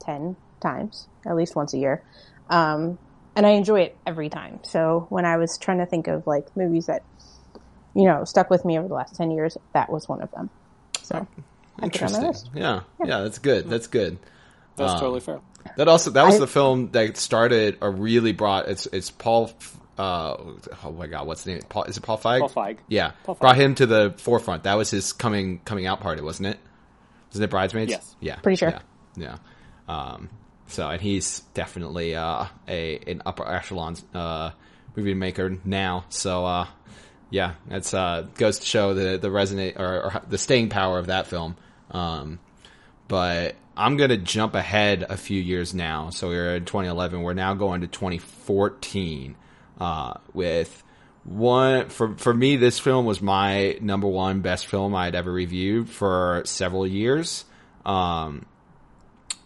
10 times, at least once a year. Um, and I enjoy it every time. So when I was trying to think of like movies that, you know, stuck with me over the last 10 years, that was one of them. So interesting. Yeah. yeah. yeah. that's good. That's good. That's um, totally fair. That also, that was I, the film that started or really brought, it's, it's Paul uh, oh my god, what's the name? Paul, is it Paul Feig? Paul Feig. Yeah, Paul Feig. brought him to the forefront. That was his coming coming out party, wasn't it? Wasn't it Bridesmaids? Yes. Yeah. Pretty sure. Yeah. yeah. Um, so, and he's definitely uh, a an upper echelon uh, movie maker now. So, uh, yeah, that's uh, goes to show the the resonate or, or the staying power of that film. Um, but I'm gonna jump ahead a few years now. So we are in 2011. We're now going to 2014 uh, with one for for me this film was my number one best film I'd ever reviewed for several years. Um,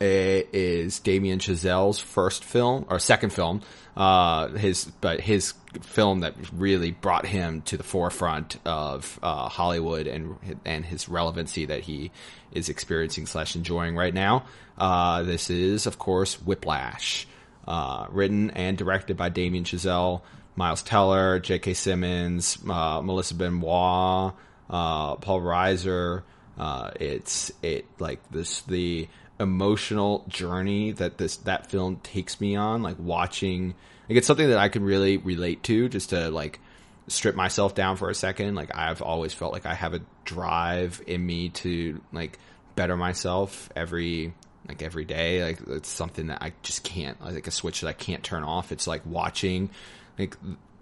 it is Damien Chazelle's first film or second film. Uh, his but his film that really brought him to the forefront of uh, Hollywood and and his relevancy that he is experiencing slash enjoying right now. Uh, this is of course Whiplash uh, written and directed by Damien Chazelle, Miles Teller, J.K. Simmons, uh, Melissa Benoist, uh, Paul Reiser. Uh, it's it like this the emotional journey that this that film takes me on, like watching. Like it's something that I can really relate to, just to like strip myself down for a second. Like I've always felt like I have a drive in me to like better myself every like every day. Like it's something that I just can't like a switch that I can't turn off. It's like watching like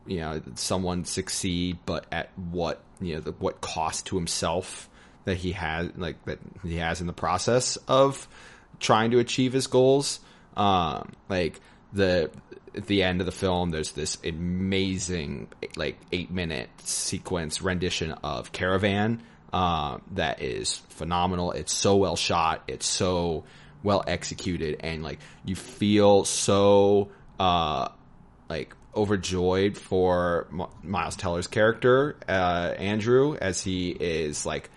you know someone succeed, but at what you know the, what cost to himself that he has like that he has in the process of trying to achieve his goals. Um, like the at the end of the film, there's this amazing like eight minute sequence rendition of Caravan. Uh, that is phenomenal. It's so well shot. It's so well executed and like you feel so uh like overjoyed for Miles Teller's character uh Andrew as he is like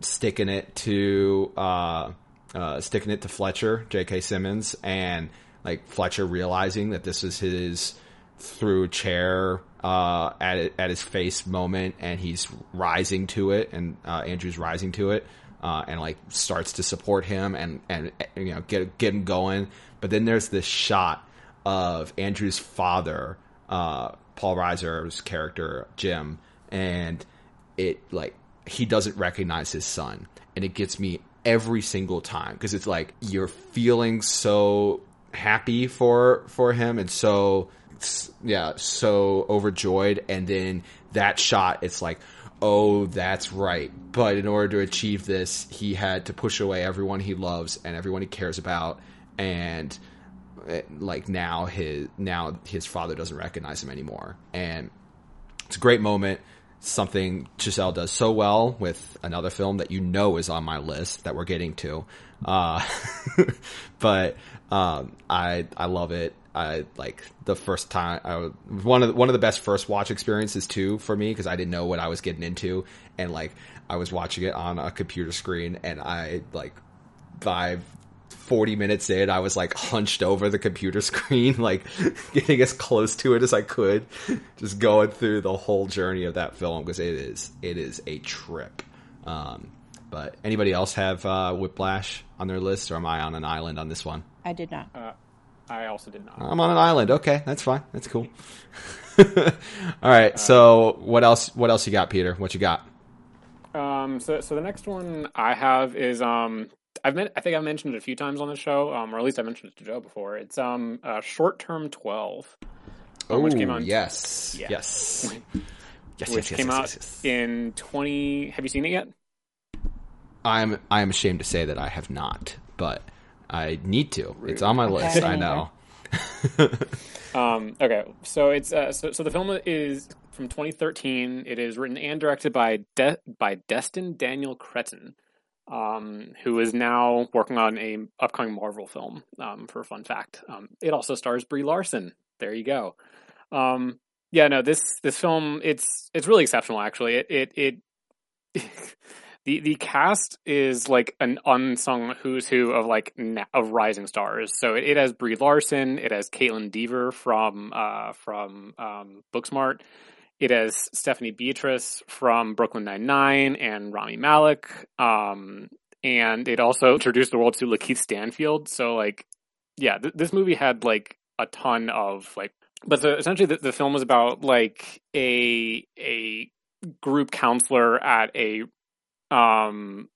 sticking it to uh uh sticking it to Fletcher J.K. Simmons and like Fletcher realizing that this is his through chair uh, at at his face moment, and he's rising to it, and uh, Andrew's rising to it, uh, and like starts to support him and and you know get get him going. But then there's this shot of Andrew's father, uh, Paul Reiser's character Jim, and it like he doesn't recognize his son, and it gets me every single time because it's like you're feeling so happy for for him and so yeah so overjoyed and then that shot it's like oh, that's right. But in order to achieve this, he had to push away everyone he loves and everyone he cares about, and eh, like now his now his father doesn't recognize him anymore, and it's a great moment. something Chazelle does so well with another film that you know is on my list that we're getting to. Uh, but um, I I love it. I like the first time. I one of the, one of the best first watch experiences too for me because I didn't know what I was getting into, and like I was watching it on a computer screen, and I like by 40 minutes in, I was like hunched over the computer screen, like getting as close to it as I could, just going through the whole journey of that film because it is it is a trip. Um, but anybody else have uh, Whiplash on their list, or am I on an island on this one? I did not. Uh, I also did not. I'm on an island. Okay, that's fine. That's cool. All right. So what else? What else you got, Peter? What you got? Um, so, so the next one I have is um, I've met, I think I've mentioned it a few times on the show, um, or at least I mentioned it to Joe before. It's um, uh, short term twelve, Oh, which came out yes, Yeah. yes, yes, which yes, came yes, out in twenty. Have you seen it yet? I'm I'm ashamed to say that I have not, but I need to. It's on my list. Okay. I know. Um, okay, so it's uh, so so the film is from 2013. It is written and directed by De- by Destin Daniel Cretton, um, who is now working on a upcoming Marvel film. Um, for a fun fact, um, it also stars Brie Larson. There you go. Um, yeah, no this this film it's it's really exceptional. Actually, it it it. The, the cast is like an unsung who's who of like na- of rising stars. So it, it has Brie Larson, it has Kaitlyn Dever from uh, from um, Booksmart, it has Stephanie Beatrice from Brooklyn Nine Nine and Rami Malek, um, and it also introduced the world to LaKeith Stanfield. So like, yeah, th- this movie had like a ton of like, but the, essentially the, the film was about like a a group counselor at a um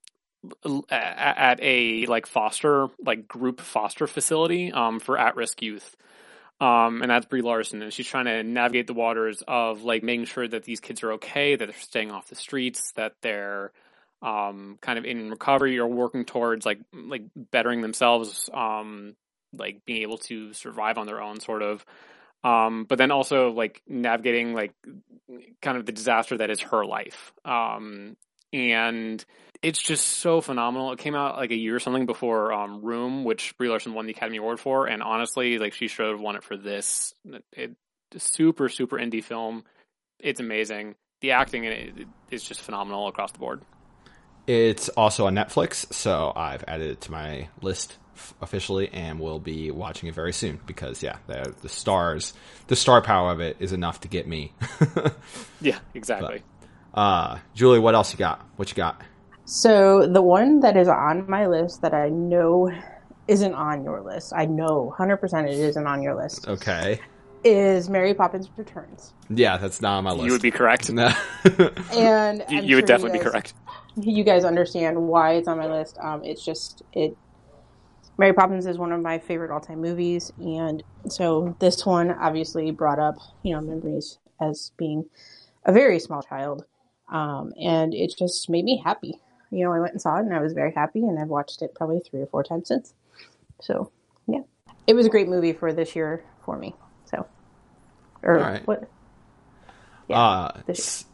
at a like foster like group foster facility um for at-risk youth. Um and that's Brie Larson and she's trying to navigate the waters of like making sure that these kids are okay that they're staying off the streets that they're um kind of in recovery or working towards like like bettering themselves um like being able to survive on their own sort of. Um but then also like navigating like kind of the disaster that is her life. Um and it's just so phenomenal. It came out like a year or something before um, Room, which Brie Larson won the Academy Award for, and honestly, like she should have won it for this. It, super super indie film. It's amazing. The acting in it is just phenomenal across the board. It's also on Netflix, so I've added it to my list f- officially, and will be watching it very soon because yeah, the, the stars, the star power of it is enough to get me. Yeah, exactly. Uh, Julie, what else you got? What you got? So the one that is on my list that I know isn't on your list, I know 100% it isn't on your list, Okay, is Mary Poppins Returns. yeah, that's not on my list. you would be correct. No. And You, I'm you would sure definitely be guys- correct. You guys understand why it's on my list. Um, it's just it. Mary Poppins is one of my favorite all-time movies, and so this one obviously brought up you know memories as being a very small child, um, and it just made me happy. You know, I went and saw it, and I was very happy, and I've watched it probably three or four times since. So, yeah, it was a great movie for this year for me. So, or right. what? Yeah, Uh, this s-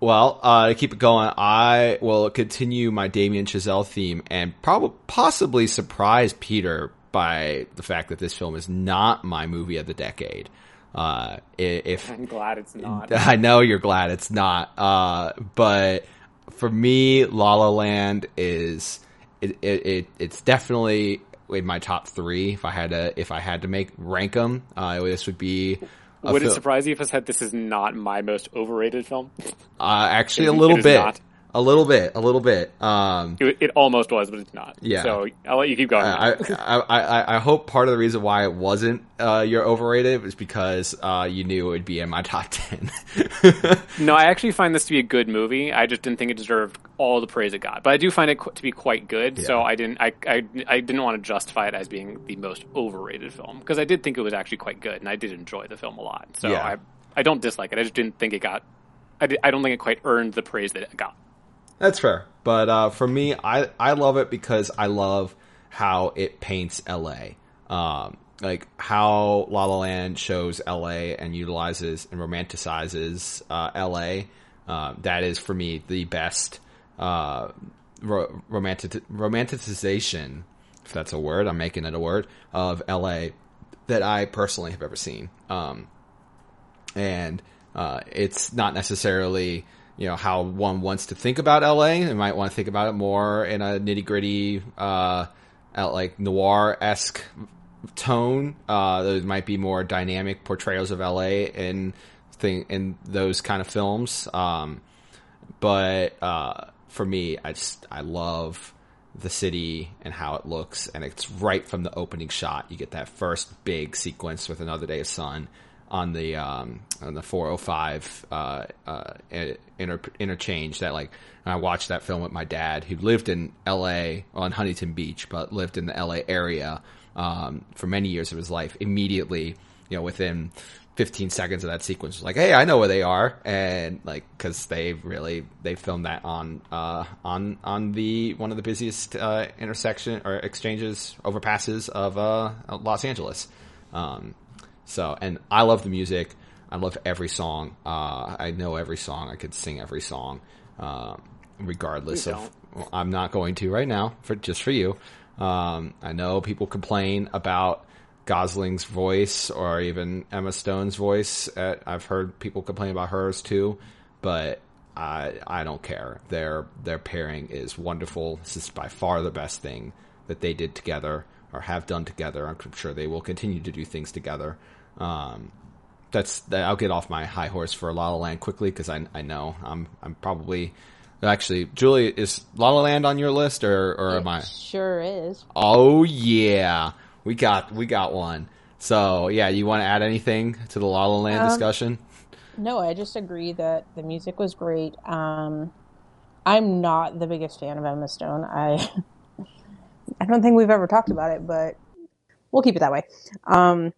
well, uh, to keep it going, I will continue my Damien Chazelle theme and probably possibly surprise Peter by the fact that this film is not my movie of the decade. Uh, i- if I'm glad it's not. I know you're glad it's not, uh, but for me, La La Land is it, it, it it's definitely in my top three. If I had to, if I had to make rank them, uh, this would be. Would it surprise you if I said this is not my most overrated film? Uh, actually, a little bit. A little bit, a little bit. Um, It, it almost was, but it's not. Yeah. So I'll let you keep going. I, I, I, I hope part of the reason why it wasn't uh, your overrated was because uh, you knew it would be in my top ten. No, I actually find this to be a good movie. I just didn't think it deserved all the praise it got, but I do find it qu- to be quite good. So I didn't, I, I, I didn't want to justify it as being the most overrated film because I did think it was actually quite good, and I did enjoy the film a lot. So Yeah. I, I don't dislike it. I just didn't think it got. I, I don't think it quite earned the praise that it got. That's fair. But uh, for me, I, I love it because I love how it paints LA. Um, like how La La Land shows LA and utilizes and romanticizes uh, LA Uh, that is for me the best uh, ro- romantic romanticization, if that's a word. I'm making it a word of L.A. that I personally have ever seen. Um, and uh, it's not necessarily you know how one wants to think about LA. They might want to think about it more in a nitty gritty, uh, like noir esque tone. Uh, there might be more dynamic portrayals of LA in thing in those kind of films. Um, but uh, for me, I just I love the city and how it looks, and it's right from the opening shot. You get that first big sequence with another day of sun on the um, on the 405 uh, uh, inter- interchange. That like I watched that film with my dad, who lived in L.A. on Huntington Beach, but lived in the L.A. area um, for many years of his life. Immediately, you know, within 15 seconds of that sequence was like, hey, I know where they are, and like because they really they filmed that on uh, on on the one of the busiest uh, intersection or exchanges overpasses of uh, Los Angeles. Um, so, and I love the music. I love every song. Uh, I know every song. I could sing every song, uh, regardless of. Well, I'm not going to right now for just for you. Um, I know people complain about Gosling's voice or even Emma Stone's voice. At, I've heard people complain about hers too, but I I don't care. Their their pairing is wonderful. This is by far the best thing that they did together or have done together. I'm sure they will continue to do things together. Um, that's I'll get off my high horse for La La Land quickly because I I know I'm I'm probably actually Julie is La La Land on your list or or it am I? Sure is. Oh yeah, we got we got one. So yeah, you want to add anything to the La La Land Um, discussion? No, I just agree that the music was great. Um, I'm not the biggest fan of Emma Stone. I I don't think we've ever talked about it, but we'll keep it that way. Um,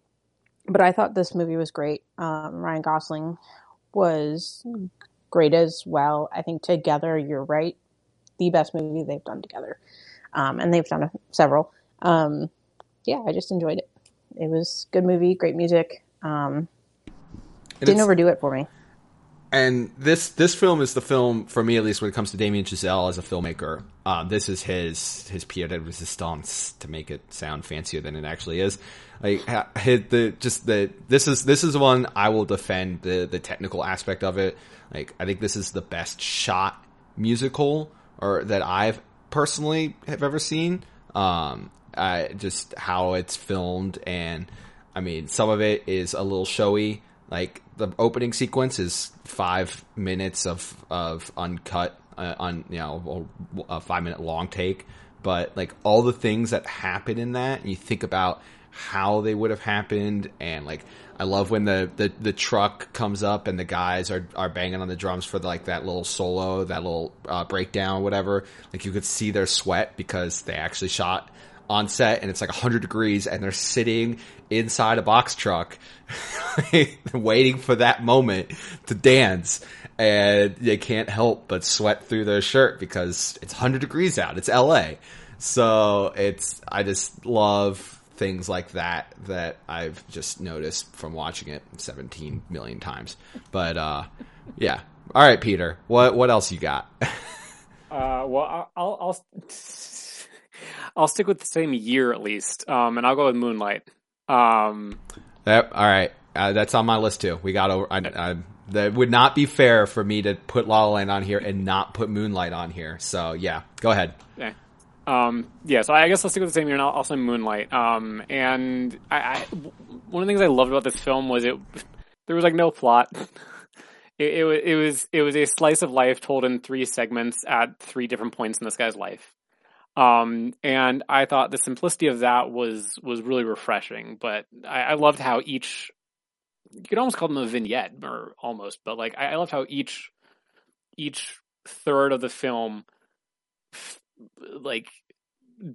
but I thought this movie was great. Um, Ryan Gosling was great as well. I think together, you're right, the best movie they've done together, um, and they've done a, several. Um, yeah, I just enjoyed it. It was good movie, great music. Um, didn't overdo it for me. And this this film is the film for me at least when it comes to Damien Chazelle as a filmmaker. Um, this is his his pied de resistance to make it sound fancier than it actually is. Like the just the this is this is one I will defend the the technical aspect of it. Like I think this is the best shot musical or that I've personally have ever seen. Um, I just how it's filmed and I mean some of it is a little showy. Like the opening sequence is five minutes of of uncut, uh, on you know a five minute long take, but like all the things that happen in that, and you think about how they would have happened, and like I love when the the, the truck comes up and the guys are are banging on the drums for like that little solo, that little uh, breakdown, whatever. Like you could see their sweat because they actually shot on set and it's like 100 degrees and they're sitting inside a box truck waiting for that moment to dance. And they can't help but sweat through their shirt because it's 100 degrees out. It's LA so it's I just love things like that that I've just noticed from watching it 17 million times. But uh yeah. All right Peter. What what else you got? Uh, well, I'll I'll I'll stick with the same year at least, um, and I'll go with Moonlight. Um, Yep. All right. Uh, that's on my list too. We got over. I, I, that would not be fair for me to put La La Land on here and not put Moonlight on here. So yeah, go ahead. yeah. Um, yeah, so I guess I'll stick with the same year, and I'll, I'll say Moonlight. Um, and I, I, one of the things I loved about this film was it there was like no plot. It, it, it was it was a slice of life told in three segments at three different points in this guy's life. Um, and I thought the simplicity of that was was really refreshing. But I, I loved how each you could almost call them a vignette or almost, but like I, I loved how each each third of the film f- like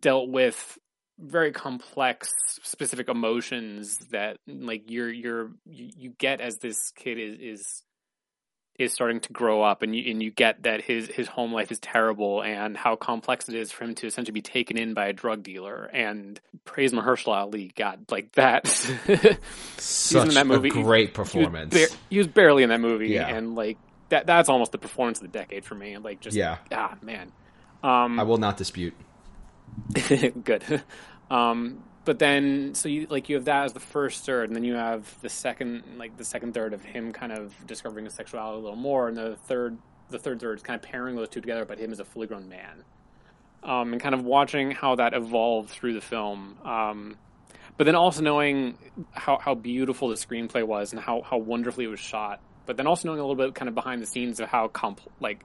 dealt with very complex specific emotions that like you're you're you, you get as this kid is is is starting to grow up and you and you get that his his home life is terrible and how complex it is for him to essentially be taken in by a drug dealer and praise Mahershala Ali God like that Such that movie. a great he was, performance. he was barely in that movie Yeah. and like that that's almost the performance of the decade for me. Like just Yeah. ah man. Um, I will not dispute. good. Um, but then, so you like you have that as the first third, and then you have the second, like the second third of him kind of discovering his sexuality a little more, and the third, the third third is kind of pairing those two together, but him as a fully grown man, um, and kind of watching how that evolved through the film. Um, but then also knowing how how beautiful the screenplay was and how how wonderfully it was shot, but then also knowing a little bit kind of behind the scenes of how like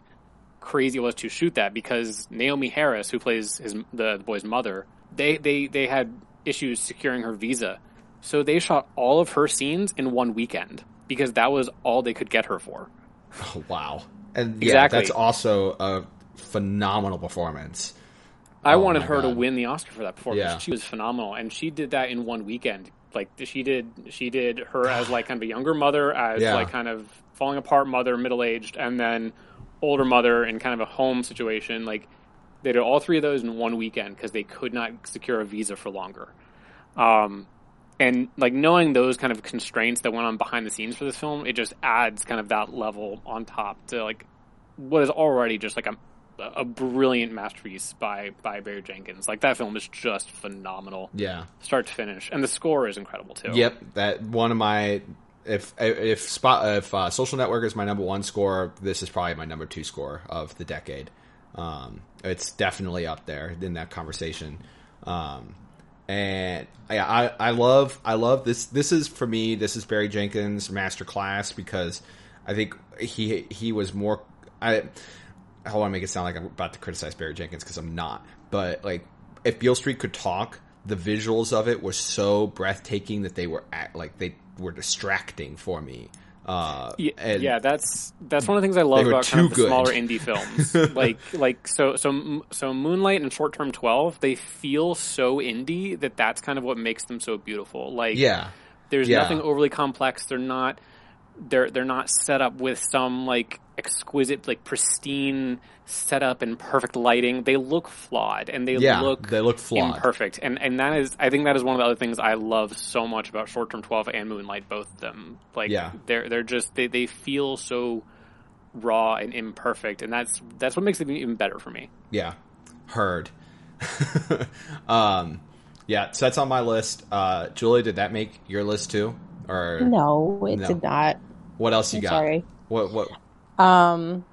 crazy it was to shoot that because Naomie Harris, who plays his the, the boy's mother, they they they had issues securing her visa, so they shot all of her scenes in one weekend because that was all they could get her for. Oh, wow. And yeah, Exactly. that's also a phenomenal performance. I Oh wanted her to win the Oscar for that performance. Yeah. She was phenomenal, and she did that in one weekend. Like she did, she did her as like kind of a younger mother, as Yeah. like kind of falling apart mother, middle aged, and then older mother in kind of a home situation. Like they did all three of those in one weekend because they could not secure a visa for longer. Um, and like knowing those kind of constraints that went on behind the scenes for this film, it just adds kind of that level on top to like what is already just like a a brilliant masterpiece by by Barry Jenkins. Like that film is just phenomenal, Yeah. start to finish, and the score is incredible too. Yep, that one of my if if spot if uh, Social Network is my number one score, this is probably my number two score of the decade. Um, it's definitely up there in that conversation. Um, and I, I I love I love this. This is for me. This is Barry Jenkins' masterclass because I think he he was more. I I don't want to make it sound like I'm about to criticize Barry Jenkins because I'm not. But like, if Beale Street could talk, the visuals of it were so breathtaking that they were at, like they were distracting for me. Uh, Yeah, yeah, that's that's one of the things I love about kind of the smaller indie films. like like so so so Moonlight and Short Term Twelve, they feel so indie that that's kind of what makes them so beautiful. Like yeah, there's Yeah. nothing overly complex. They're not they're they're not set up with some like exquisite like pristine setup and perfect lighting. They look flawed and they yeah, look they look flawed. imperfect. And and that is I think that is one of the other things I love so much about Short Term Twelve and Moonlight, both of them. Like Yeah. they're they're just they, they feel so raw and imperfect and that's that's what makes it even better for me. Yeah, heard. um, yeah, so that's on my list. Uh, Julie, did that make your list too, or No, it No. did not. what else you I'm got? sorry. What what? Um,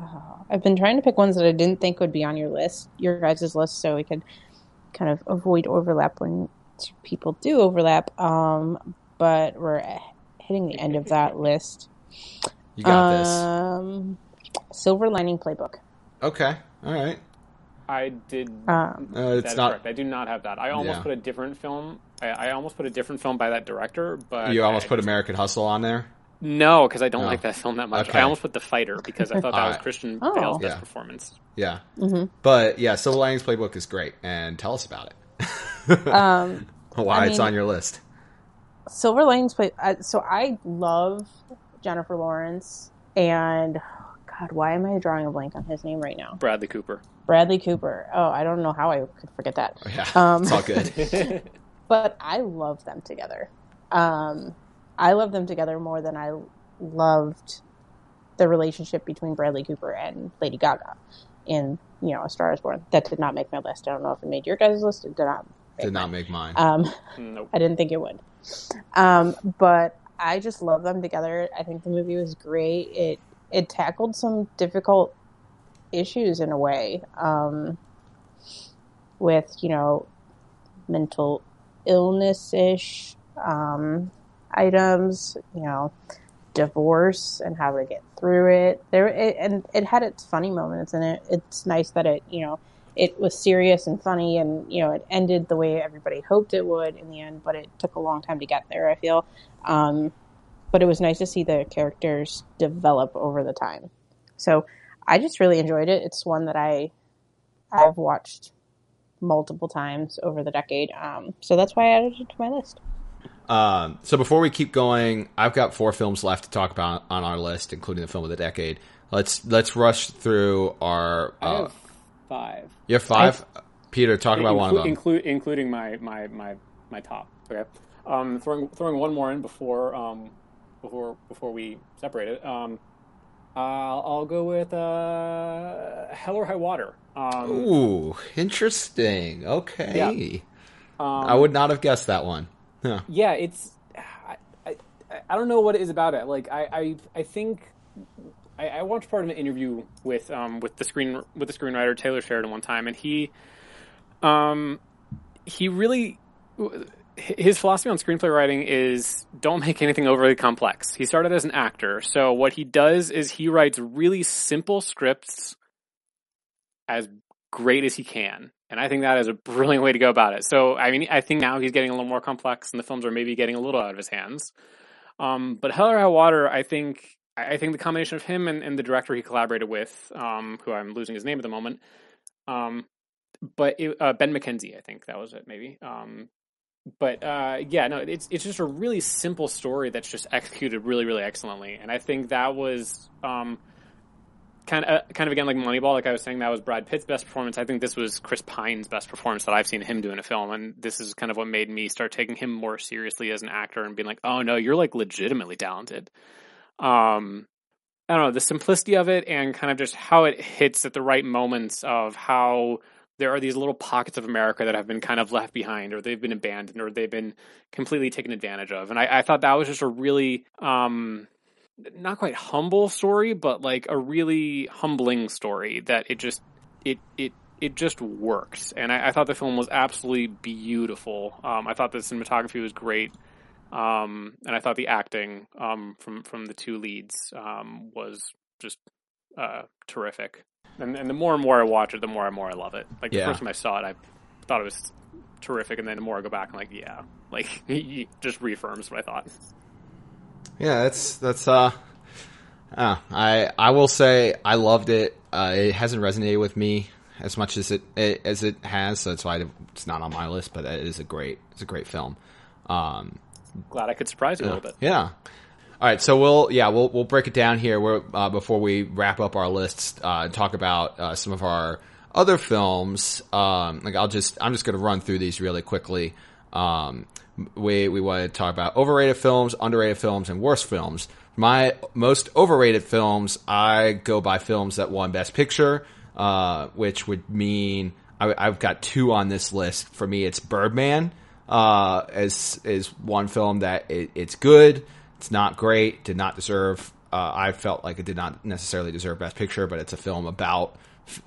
oh, I've been trying to pick ones that I didn't think would be on your list, your guys' list, so we could kind of avoid overlap when people do overlap. Um, but we're hitting the end of that list. You got this. um, Silver Lining Playbook. Okay, all right. I did Um, Uh, it's not. correct. I do not have that. I almost Yeah. put a different film. I, I almost put a different film by that director, but You almost I put just- American Hustle on there. No because I don't Oh. like that film that much. Okay. I almost put The Fighter because I thought that was Christian Oh. Bale's best performance. Yeah, mhm. but yeah, Silver Linings Playbook is great, and tell us about it. um, Why I it's mean- on your list? Silver Linings Play. Uh, so I love Jennifer Lawrence, and God, why am I drawing a blank on his name right now? Bradley Cooper. Bradley Cooper. Oh, I don't know how I could forget that. Yeah, Um, it's all good. but I love them together. Um, I love them together more than I loved the relationship between Bradley Cooper and Lady Gaga in you know A Star Is Born. That did not make my list. I don't know if it made your guys' list. It did not. make Did not mine. make mine. Um, nope. I didn't think it would. Um, but I just love them together. I think the movie was great. It it tackled some difficult issues in a way um, with you know mental illness ish um, items. You know, divorce and how to get through it. There it, and it had its funny moments, and it, it's nice that it you know it was serious and funny and you know it ended the way everybody hoped it would in the end but it took a long time to get there i feel. Um, but it was nice to see the characters develop over the time. So i just really enjoyed it. It's one that i i've watched multiple times over the decade. Um, so that's why i added it to my list Um, so before we keep going, I've got four films left to talk about on our list, including the film of the decade. Let's let's rush through our. I Uh, have five. you have five. Peter, talk about one of them. Inclu- including my, my, my, my top. Okay. Um, throwing throwing one more in before um, before before we separate it. Um, Uh, I'll go with uh, Hell or High Water. Um, Ooh, interesting. Okay. um, I would not have guessed that one. Huh. yeah, it's I, I, I don't know what it is about it. Like I I, I think I, I watched part of an interview with um with the screen with the screenwriter Taylor Sheridan one time, and he um he really his philosophy on screenplay writing is don't make anything overly complex. He started as an actor, so what he does is he writes really simple scripts as great as he can. And I think that is a brilliant way to go about it. So, I mean, I think now he's getting a little more complex, and the films are maybe getting a little out of his hands. Um, but Hell or High Water, I think, I think the combination of him and, and the director he collaborated with, um, who I'm losing his name at the moment, um, but it, uh, Ben McKenzie, I think that was it, maybe. Um, but uh, yeah, no, it's it's just a really simple story that's just executed really, really excellently, and I think that was um, kind of kind of again like Moneyball, like I was saying, that was Brad Pitt's best performance. I think this was Chris Pine's best performance that I've seen him do in a film, and this is kind of what made me start taking him more seriously as an actor and being like, oh no, you're like legitimately talented. Um, I don't know the simplicity of it and kind of just how it hits at the right moments of how there are these little pockets of America that have been kind of left behind, or they've been abandoned, or they've been completely taken advantage of. And I, I thought that was just a really, um, not quite humble story, but like a really humbling story that it just, it, it, it just works. And I, I thought the film was absolutely beautiful. Um, I thought the cinematography was great. Um, and I thought the acting, um, from, from the two leads, um, was just, uh, terrific. And, and the more and more I watch it, the more and more I love it. Like the Yeah. first time I saw it, I thought it was terrific, and then the more I go back, I'm like, yeah, like it just reaffirms what I thought. Yeah, that's that's uh, uh I I will say I loved it. Uh, it hasn't resonated with me as much as it, it as it has, so that's why it's not on my list. But it is a great it's a great film. Um, Glad I could surprise you a little bit. yeah. All right, so we'll yeah we'll we'll break it down here. We're, uh, before we wrap up our lists uh, and talk about uh, some of our other films. Um, like I'll just I'm just going to run through these really quickly. Um, we we want to talk about overrated films, underrated films, and worst films. My most overrated films, I go by films that won Best Picture, uh, which would mean I, I've got two on this list. For me, it's Birdman uh, as is one film that it, it's good. It's not great. Did not deserve. Uh, I felt like it did not necessarily deserve Best Picture, but it's a film about,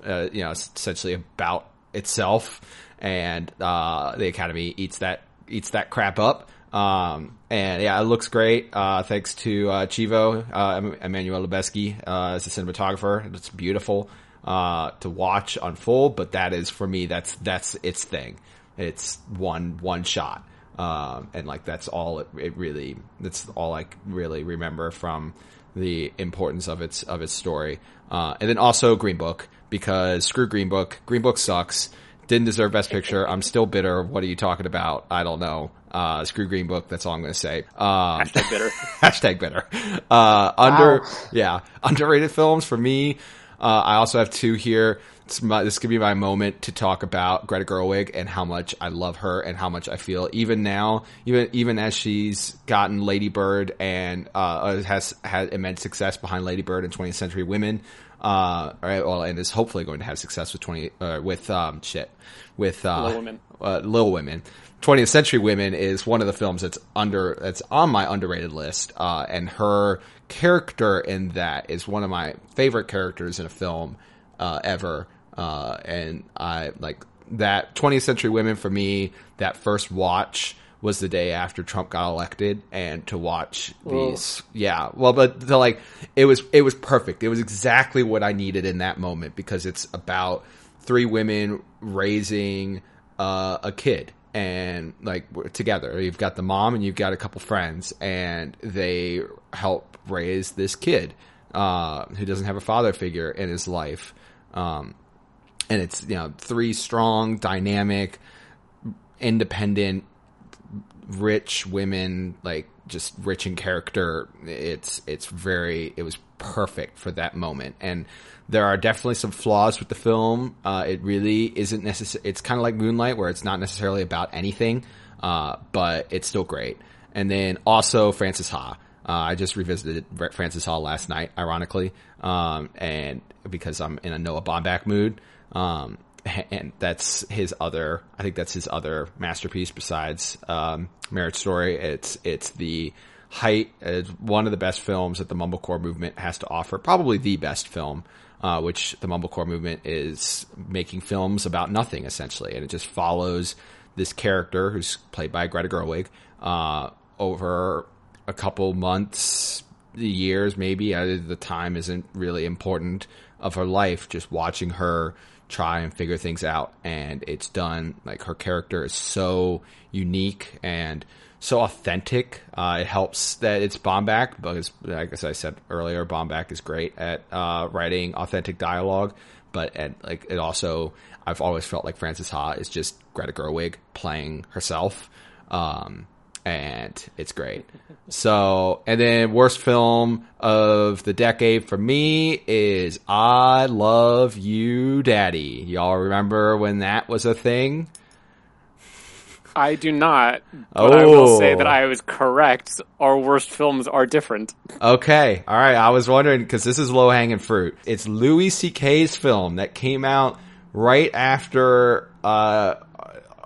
uh, you know, essentially about itself, and uh, the Academy eats that eats that crap up. Um, and yeah, it looks great. Uh, thanks to uh, Chivo, uh, Emmanuel Lubezki uh, as a cinematographer. It's beautiful uh, to watch unfold. But that is for me. That's that's its thing. It's one one shot, um, and like that's all it, it really. That's all I really remember from the importance of its of its story. Uh, and then also Green Book because screw Green Book. Green Book sucks. Didn't deserve Best Picture. I'm still bitter. What are you talking about? I don't know. Uh, screw Green Book. That's all I'm going to say. Um, Hashtag bitter. hashtag bitter. Uh, under, yeah, underrated films for me. Uh, I also have two here. It's my, this could be my moment to talk about Greta Gerwig and how much I love her and how much I feel even now, even even as she's gotten Lady Bird and uh, has had immense success behind Lady Bird and 20th Century Women. Uh, right, well, and is hopefully going to have success with 20 uh, with um shit with uh, Little Women. uh, Little Women. 20th Century Women is one of the films that's under that's on my underrated list, uh, and her character in that is one of my favorite characters in a film uh, ever. Uh, and I like that 20th Century Women for me. That first watch was the day after Trump got elected, and to watch these, yeah, well, but the, like it was it was perfect. It was exactly what I needed in that moment because it's about three women raising uh, a kid and like we're together. You've got the mom and you've got a couple friends and they help raise this kid uh, who doesn't have a father figure in his life. Um, and it's you know three strong dynamic independent rich women like just rich in character it's it's very it was perfect for that moment. And there are definitely some flaws with the film. Uh, it really isn't necessary it's kind of like moonlight where it's not necessarily about anything uh, but it's still great. And then also frances ha. Uh, I just revisited Frances Ha last night, ironically, um, and because I'm in a Noah Baumbach mood. Um, and that's his other. I think that's his other masterpiece besides um, Marriage Story. It's it's the height. It's one of the best films that the mumblecore movement has to offer. Probably the best film, uh, which the mumblecore movement is making films about nothing essentially, and it just follows this character who's played by Greta Gerwig uh, over a couple months, years maybe. Uh, the time isn't really important of her life. Just watching her try and figure things out and it's done. Like her character is so unique and so authentic. Uh, it helps that it's Baumbach because like I said earlier Baumbach is great at uh, writing authentic dialogue but at, like it also I've always felt like Frances Ha is just Greta Gerwig playing herself. Um, and it's great. So, and then worst film of the decade for me is I Love You Daddy. Y'all remember when that was a thing? I do not, but I will say that Oh. I was correct. Our worst films are different. Okay. All right. I was wondering because this is low hanging fruit. It's Louis C.K.'s film that came out right after, uh,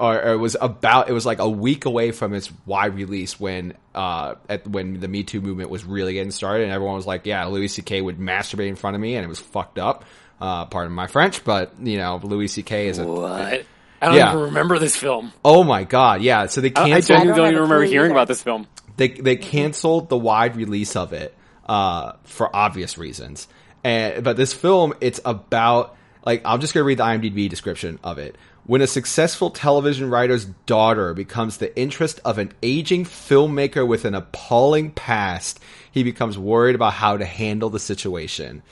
or it was about, it was like a week away from its wide release when, uh, at, when the Me Too movement was really getting started and everyone was like, yeah, Louis C.K. would masturbate in front of me and it was fucked up. Uh, pardon my French, but you know, Louis C.K. is a, What? I don't Yeah. even remember this film. oh my God. Yeah. So they I, I genuinely don't don't even remember hearing either. about this film. they they canceled the wide release of it uh, for obvious reasons. And but this film, it's about like I'm just gonna read the IMDb description of it. When a successful television writer's daughter becomes the interest of an aging filmmaker with an appalling past, he becomes worried about how to handle the situation.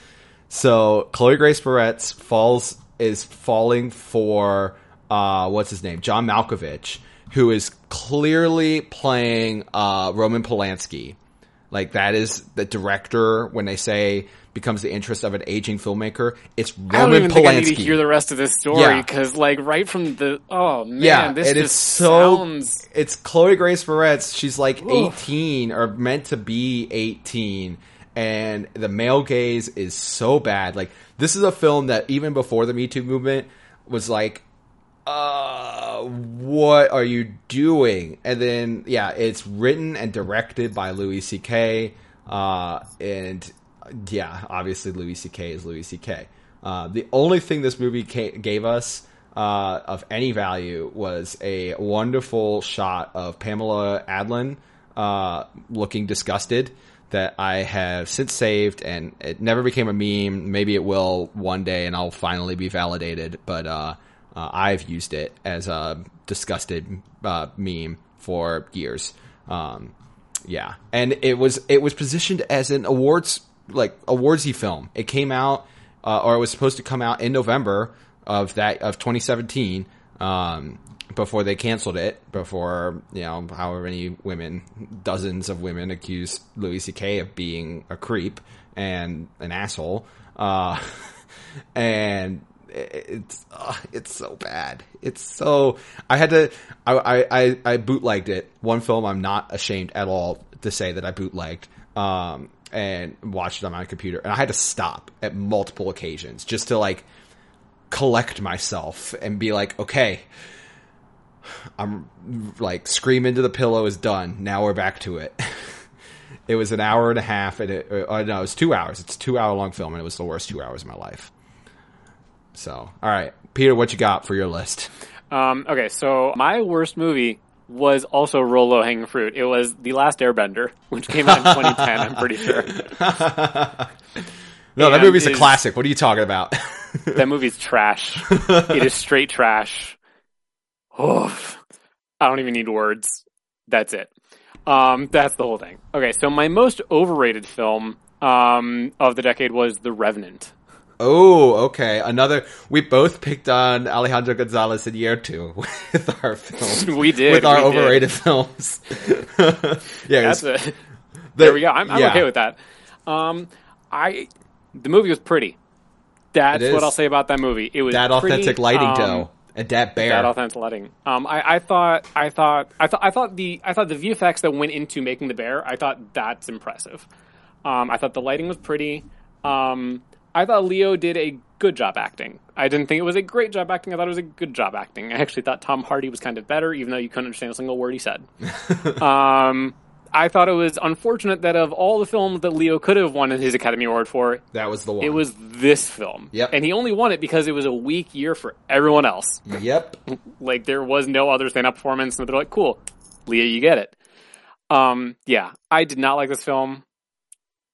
So Chloe Grace Moretz falls is falling for uh, what's his name, John Malkovich, who is clearly playing uh, Roman Polanski. Like that is the director when they say becomes the interest of an aging filmmaker. It's I don't Roman even Polanski. think I need to hear the rest of this story Yeah. because, like, right from the oh man, yeah, this just is so. sounds. It's Chloe Grace Moretz. She's like Oof. 18 or meant to be 18, and the male gaze is so bad. Like this is a film that even before the Me Too movement was like, uh, what are you doing? And then yeah, it's written and directed by Louis C.K. Uh, and yeah, obviously Louis C.K. is Louis C.K. Uh, the only thing this movie ca- gave us uh, of any value was a wonderful shot of Pamela Adlon uh, looking disgusted that I have since saved, and it never became a meme. Maybe it will one day, and I'll finally be validated. But uh, uh, I've used it as a disgusted uh, meme for years. Um, yeah, and it was it was positioned as an awards like awardsy film. It came out, uh, or it was supposed to come out in November of that of 2017. Um, before they canceled it, before you know, however many women, dozens of women accused Louis C.K. of being a creep and an asshole, uh, and it's uh, it's so bad. It's so I had to I, I I bootlegged it. One film I'm not ashamed at all to say that I bootlegged. Um, and watched it on my computer, and I had to stop at multiple occasions just to like collect myself and be like, okay, I'm like scream into the pillow is done. Now we're back to it. it was an hour and a half, and it uh, no, it was two hours. It's a two hour long film, and it was the worst two hours of my life. So, all right, Peter, what you got for your list? Um, okay, so my worst movie was also real low hanging fruit. It was The Last Airbender, which came out in 2010. I'm pretty sure No, that And movie's a classic. What are you talking about? that movie's trash. it is straight trash. Oof. I don't even need words. That's it. Um, that's the whole thing. Okay, so my most overrated film um, of the decade was The Revenant. Oh, okay. Another. We both picked on Alejandro Gonzalez Iñárritu with our films. We did, with our we did. overrated films. yeah, That's it. There we go. I'm, I'm yeah. okay with that. Um, I the movie was pretty. That's what. I'll say about that movie. It was that pretty, authentic lighting um, though Adapt bear. That authentic lighting. Um, I, I thought, I thought, I thought, I thought the, I thought the VFX that went into making the bear, I thought that's impressive. Um, I thought the lighting was pretty. Um, I thought Leo did a good job acting. I didn't think it was a great job acting. I thought it was a good job acting. I actually thought Tom Hardy was kind of better, even though you couldn't understand a single word he said. um, I thought it was unfortunate that of all the films that Leo could have won his Academy Award for, that was the one. it was this film. Yep. And he only won it because it was a weak year for everyone else. Yep. Like there was no other stand-up performance, and they're like, "Cool, Leo, you get it." Um, yeah, I did not like this film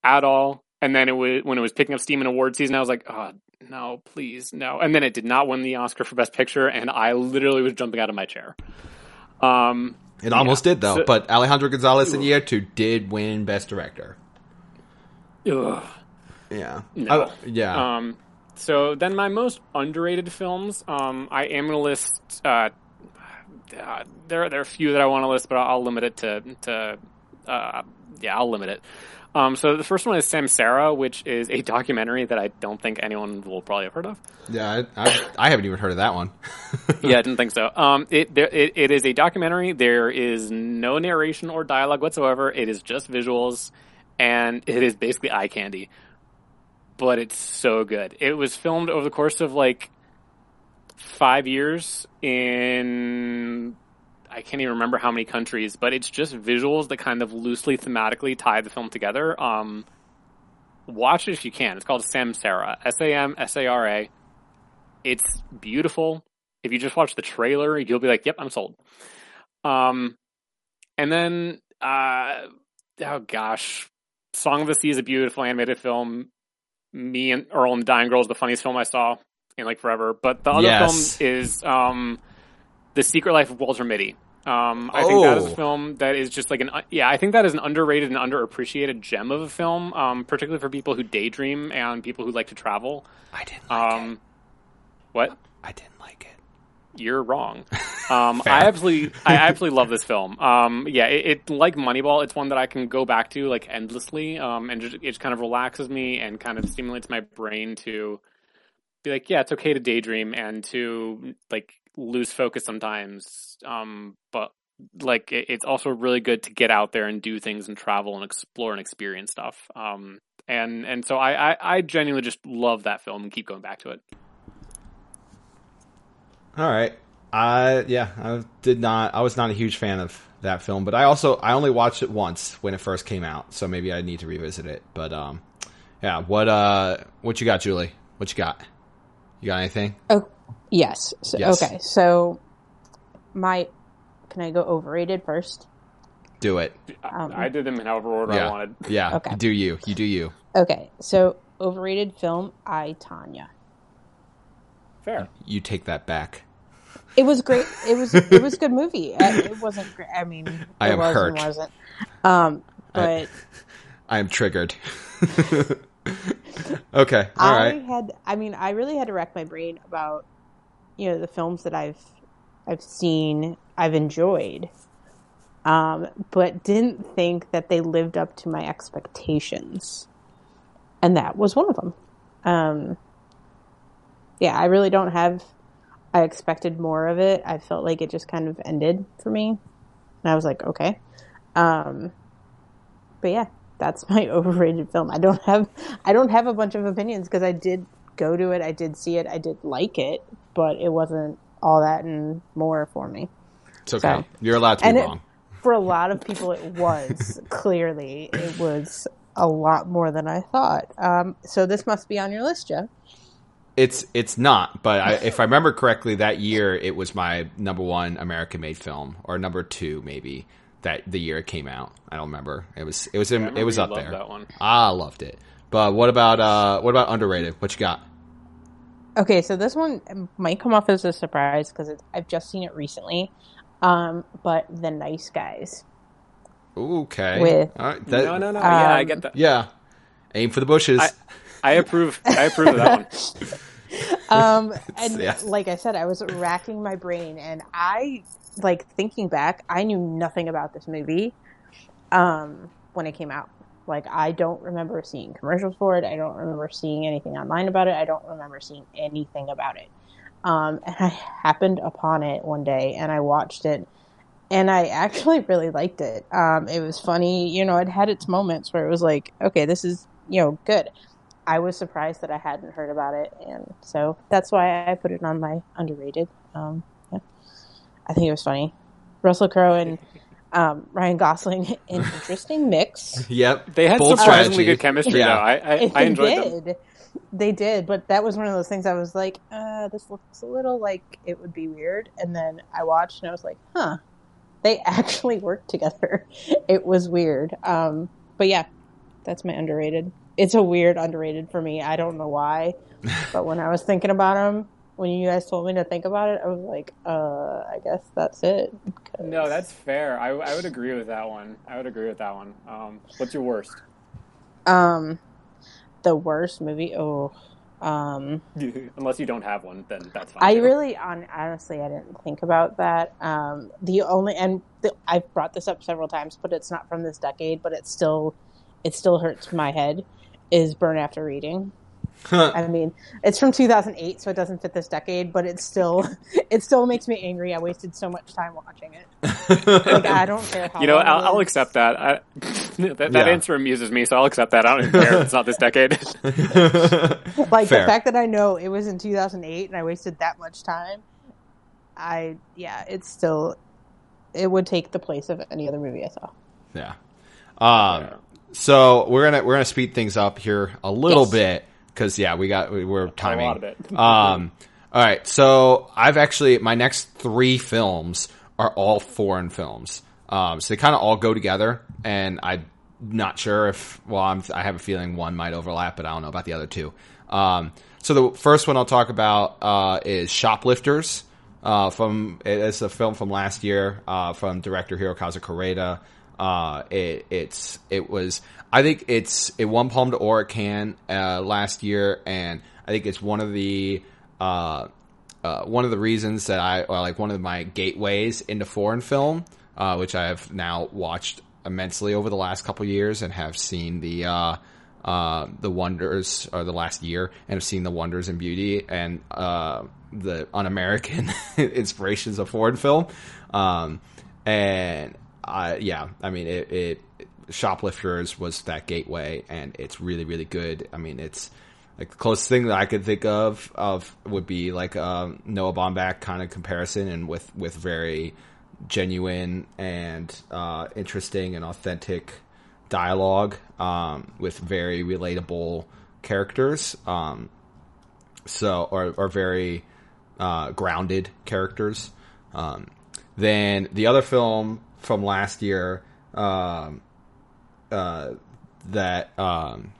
at all. And then it was when it was picking up steam in award season, I was like, "Oh no, please no!" And then it did not win the Oscar for Best Picture, and I literally was jumping out of my chair. Um, It almost did though, So- but Alejandro Gonzalez in Iñárritu did win Best Director. ugh. Yeah. No. I- yeah. Um, so then my most underrated films, um, I am going to list. Uh, uh, there, there are a few that I want to list, but I'll limit it to to. Uh, yeah, I'll limit it. Um, so the first one is Samsara, which is a documentary that I don't think anyone will probably have heard of. yeah. I, I, I haven't even heard of that one. yeah, I didn't think so. Um, it, there, it it is a documentary. There is no narration or dialogue whatsoever. It is just visuals, and it is basically eye candy. But it's so good. It was filmed over the course of like five years in I can't even remember how many countries, but it's just visuals that kind of loosely thematically tie the film together. Um, watch it if you can. It's called Samsara, S A M S A R A. It's beautiful. If you just watch the trailer, you'll be like, "Yep, I'm sold." Um, and then, uh, oh gosh, Song of the Sea is a beautiful animated film. Me and Earl and the Dying Girl is the funniest film I saw in like forever. But the other Yes. film is um, The Secret Life of Walter Mitty. Um, I think that is Oh. a film that is just like an yeah. I think that is an underrated and underappreciated gem of a film, um, particularly for people who daydream and people who like to travel. I didn't like Um, what? I didn't like it. You're wrong. Um, I absolutely, I absolutely love this film. Um, yeah, it, it like Moneyball. It's one that I can go back to like endlessly, um, and just, it just kind of relaxes me and kind of stimulates my brain to be like, yeah, it's okay to daydream and to like lose focus sometimes. Um, but like, it, it's also really good to get out there and do things and travel and explore and experience stuff. Um, and and so I, I, I genuinely just love that film and keep going back to it. All right. I yeah, I did not. I was not a huge fan of that film, but I also I only watched it once when it first came out, so maybe I need to revisit it. But um, yeah. What uh, what you got, Julie? What you got? You got anything? Oh, yes. So, Yes. Okay. So, my can I go overrated first? Do it. Um, I did them in however order I wanted. Yeah. Okay. Do you. You do you. Okay. So, overrated film, I Tonya. Fair. You take that back. It was great. It was it was a good movie. It wasn't great. I mean, it I am was hurt. and wasn't. Um, I- but I am triggered. okay. All I right. had I mean I really had to rack my brain about you know the films that I've I've seen I've enjoyed. Um but didn't think that they lived up to my expectations. And that was one of them. Um yeah I really don't have I expected more of it. I felt like it just kind of ended for me. And I was like okay. Um but yeah that's my overrated film. I don't have I don't have a bunch of opinions because I did go to it, I did see it, I did like it, but it wasn't all that and more for me. It's okay. So- You're allowed to be And it- For a lot of people, it was clearly it was a lot more than I thought. Um, so this must be on your list, Jeff. It's it's not, but I, if I remember correctly, that year it was my number one American made film, or number two maybe that the year it came out. I don't remember. It was it was in, I remember it was you up loved there. That one. I loved it. But what about uh what about underrated? What you got? Okay, so this one might come off as a surprise because I've just seen it recently. Um, but The Nice Guys. Okay. With- All right. That- no, no, no. yeah, I Um, get that. Yeah. Aim for the bushes. I- I approve. I approve of that one. Um, and yeah. like I said, I was racking my brain, and I like thinking back. I knew nothing about this movie um, when it came out. Like I don't remember seeing commercials for it. I don't remember seeing anything online about it. I don't remember seeing anything about it. Um, and I happened upon it one day and I watched it and I actually really liked it. Um, it was funny, you know, it had its moments where it was like, okay, this is, you know, good. I was surprised that I hadn't heard about it. And so that's why I put it on my underrated. Um, yeah. I think it was funny. Russell Crowe and um, Ryan Gosling, an interesting mix. Yep. They had Bold surprisingly strategy. good chemistry, Yeah. though. I, I, I enjoyed did. them. They did, but that was one of those things I was like, uh, this looks a little like it would be weird. And then I watched and I was like, huh, they actually worked together. It was weird. Um, but yeah, that's my underrated. It's a weird underrated for me. I don't know why. but when I was thinking about them, when you guys told me to think about it, I was like, uh, I guess that's it. 'Cause- No, that's fair. I, I would agree with that one. I would agree with that one. Um, what's your worst? um, the worst movie. Oh, um, Unless you don't have one, then that's fine. I too. really, on, honestly, I didn't think about that. Um, the only, and the, I've brought this up several times, but it's not from this decade, but it still, it still hurts my head. Is Burn After Reading? I mean, it's from 2008, so it doesn't fit this decade, but it still, it still makes me angry. I wasted so much time watching it. Like I don't care how. You know, I'll, I'll accept that. I, that, that Yeah. answer amuses me, so I'll accept that. I don't even care. if It's not this decade. Like Fair. the fact that I know it was in 2008 and I wasted that much time. I yeah, it's still, it would take the place of any other movie I saw. Yeah. Um, so we're gonna we're gonna speed things up here a little Yes. bit because yeah, we got we- we're timing. A lot of it. um, all right. So I've actually my next three films are all foreign films. Um, so they kind of all go together, and I'm not sure if well, I'm, I have a feeling one might overlap, but I don't know about the other two. Um, so the first one I'll talk about uh, is Shoplifters. Uh, from it's a film from last year uh, from director Hirokazu Koreeda. Uh, it, it's it was I think it's it at Cannes uh, last year, and I think it's one of the uh, uh, one of the reasons that I like one of my gateways into foreign film, uh, which I have now watched immensely over the last couple years and have seen the uh, uh, the wonders or the last year and have seen the wonders and beauty and uh, the un-American inspirations of foreign film. Um, and I, yeah, I mean, it, it, Shoplifters was that gateway and it's really, really good. I mean, it's like the closest thing that I could think of, of would be like, Noah Baumbach kind of comparison and with, with very genuine and, uh, interesting and authentic dialogue, um, with very relatable characters. Um, so or or very uh, grounded characters. Um, then the other film from last year um, uh, that um,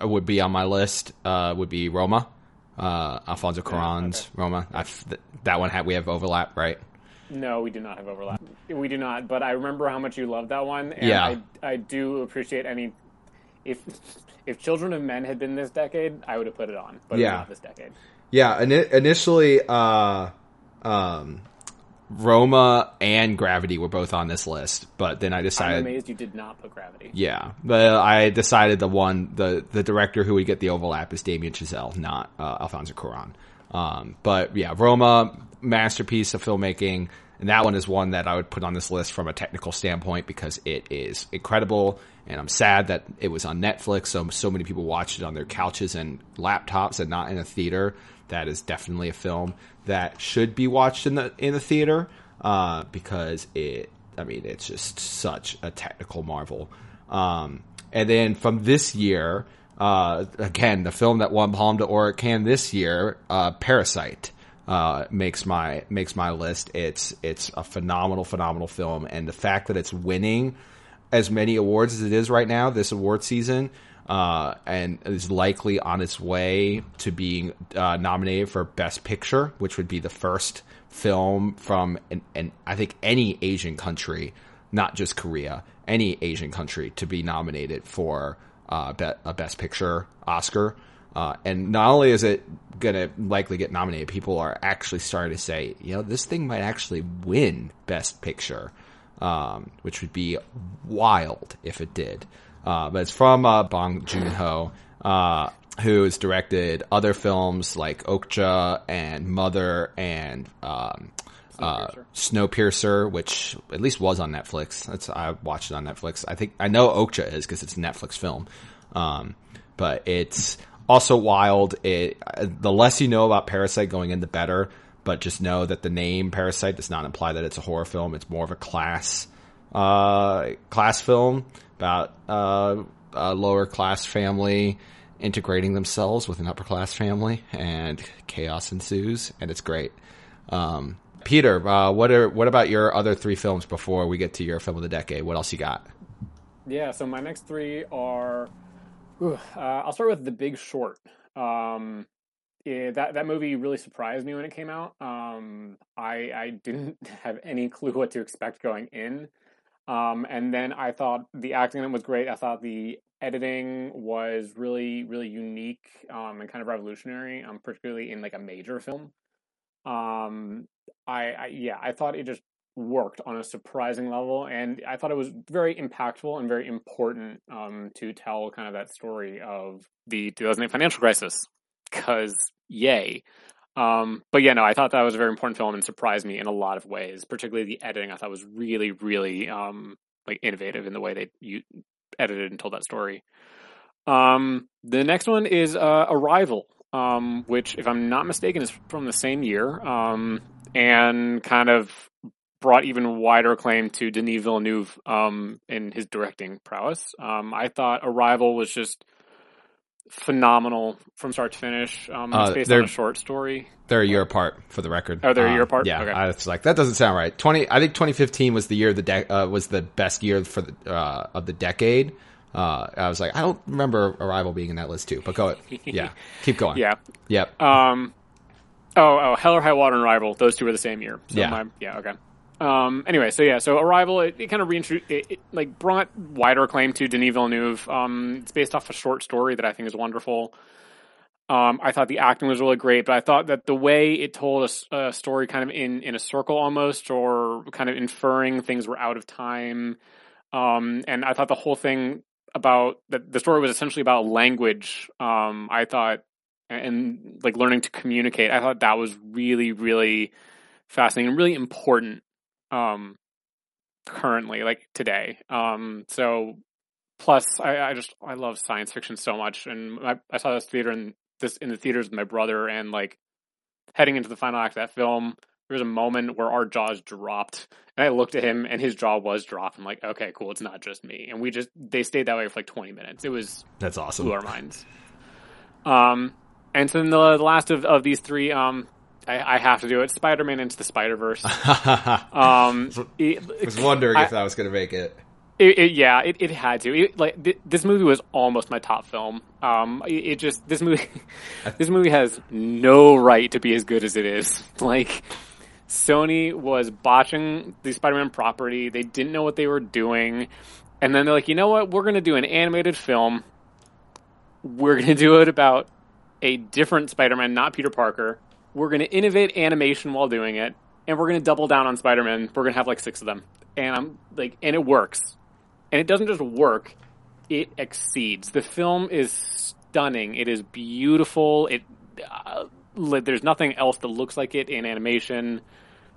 would be on my list uh, would be Roma, uh, Alfonso Cuarón's Roma. I've, th- that one had we have overlap, right? No, we do not have overlap. We do not. But I remember how much you loved that one, and Yeah. I, I do appreciate any. If if Children of Men had been this decade, I would have put it on, but Yeah. not this decade. Yeah, ini initially, uh, um, Roma and Gravity were both on this list, but then I I'm decided amazed you did not put Gravity. Yeah, but I decided the one the the director who would get the overlap is Damien Chazelle, not uh, Alfonso Cuarón. Um, but yeah, Roma masterpiece of filmmaking, and that one is one that I would put on this list from a technical standpoint because it is incredible. And I'm sad that it was on Netflix, so so many people watched it on their couches and laptops and not in a theater. That is definitely a film that should be watched in the in the theater uh, because it I mean, it's just such a technical marvel. Um, and then from this year, uh, again, the film that won Palme d'Or at Cannes this year, uh, Parasite, uh, makes my makes my list. It's it's a phenomenal, phenomenal film, and the fact that it's winning as many awards as it is right now this award season, uh, and is likely on its way to being uh, nominated for Best Picture, which would be the first film from an, an I think any Asian country, not just Korea, any Asian country to be nominated for uh, be- a Best Picture Oscar. Uh, and not only is it gonna likely get nominated, people are actually starting to say, you know, this thing might actually win Best Picture, um, which would be wild if it did. Uh, but it's from uh, Bong Joon Ho, uh, who's directed other films like Okja and Mother and um, uh, Snowpiercer. Snowpiercer, which at least was on Netflix. That's I watched it on Netflix. I think I know Okja is because it's a Netflix film, um, but it's also wild. It uh, the less you know about Parasite going in, the better. But just know that the name Parasite does not imply that it's a horror film. It's more of a class uh, class film about uh, a lower class family integrating themselves with an upper class family, and chaos ensues, and it's great. Um, Peter, uh, what are what about your other three films before we get to your film of the decade? What else you got? Yeah, so my next three are. Uh, I'll start with The Big Short. Um, yeah, that that movie really surprised me when it came out. Um, I I didn't have any clue what to expect going in, um, and then I thought the acting in it was great. I thought the editing was really really unique um, and kind of revolutionary, um, particularly in like a major film. Um, I, I yeah, I thought it just worked on a surprising level, and I thought it was very impactful and very important um, to tell kind of that story of the 2008 financial crisis. Because yay! Um, but yeah, no, I thought that was a very important film and surprised me in a lot of ways. Particularly the editing, I thought was really, really um, like innovative in the way they you edited and told that story. Um, the next one is uh, Arrival, um, which, if I'm not mistaken, is from the same year, um, and kind of brought even wider acclaim to Denis Villeneuve um, in his directing prowess. I thought Arrival was just phenomenal from start to finish. Um, it's Uh, based they're- on a short story. They're a year apart for the record. Oh, they're a year Um, apart? Yeah, Okay. I was like that doesn't sound right. Twenty, I think 2015 was the year of the de- uh, was the best year for the uh, of the decade. Uh, I was like, I don't remember Arrival being in that list too, but go, yeah, keep going. Yeah. yep. Um, oh, oh, Hell or High Water and Arrival. Those two were the same year. So Yeah. My, yeah. Okay. Um, anyway, so yeah, so Arrival, it, it kind of reintroduced, it, it like brought wider acclaim to Denis Villeneuve. Um, it's based off a short story that I think is wonderful. Um, I thought the acting was really great, but I thought that the way it told a story kind of in, in a circle almost, or kind of inferring things were out of time. Um, and I thought the whole thing about the, the story was essentially about language. Um, I thought, and like learning to communicate, I thought that was really, really fascinating and really important. Um, currently, like today. Um, so plus, I, I just I love science fiction so much, and I, I saw this theater in this in the theaters with my brother, and like heading into the final act of that film, there was a moment where our jaws dropped, and I looked at him, and his jaw was dropped. I'm like, okay, cool, it's not just me, and we just they stayed that way for like 20 minutes. It was That's awesome. blew our minds. Um, and so then the, the last of, of these three, um, I, I have to do it. Spider-Man into the Spider-Verse. Um, it, I was wondering I- if that was going to make it. it, it, yeah, it, it had to. It, like th- this movie was almost my top film. Um, it, it just this movie, this movie has no right to be as good as it is. Like Sony was botching the Spider-Man property. They didn't know what they were doing, and then they're like, you know what? We're going to do an animated film. We're going to do it about a different Spider-Man, not Peter Parker. We're going to innovate animation while doing it, and we're going to double down on Spider-Man. We're going to have like six of them, and I'm like, and it works. And it doesn't just work it exceeds. The film is stunning. It is beautiful. It uh, there's nothing else that looks like it in animation.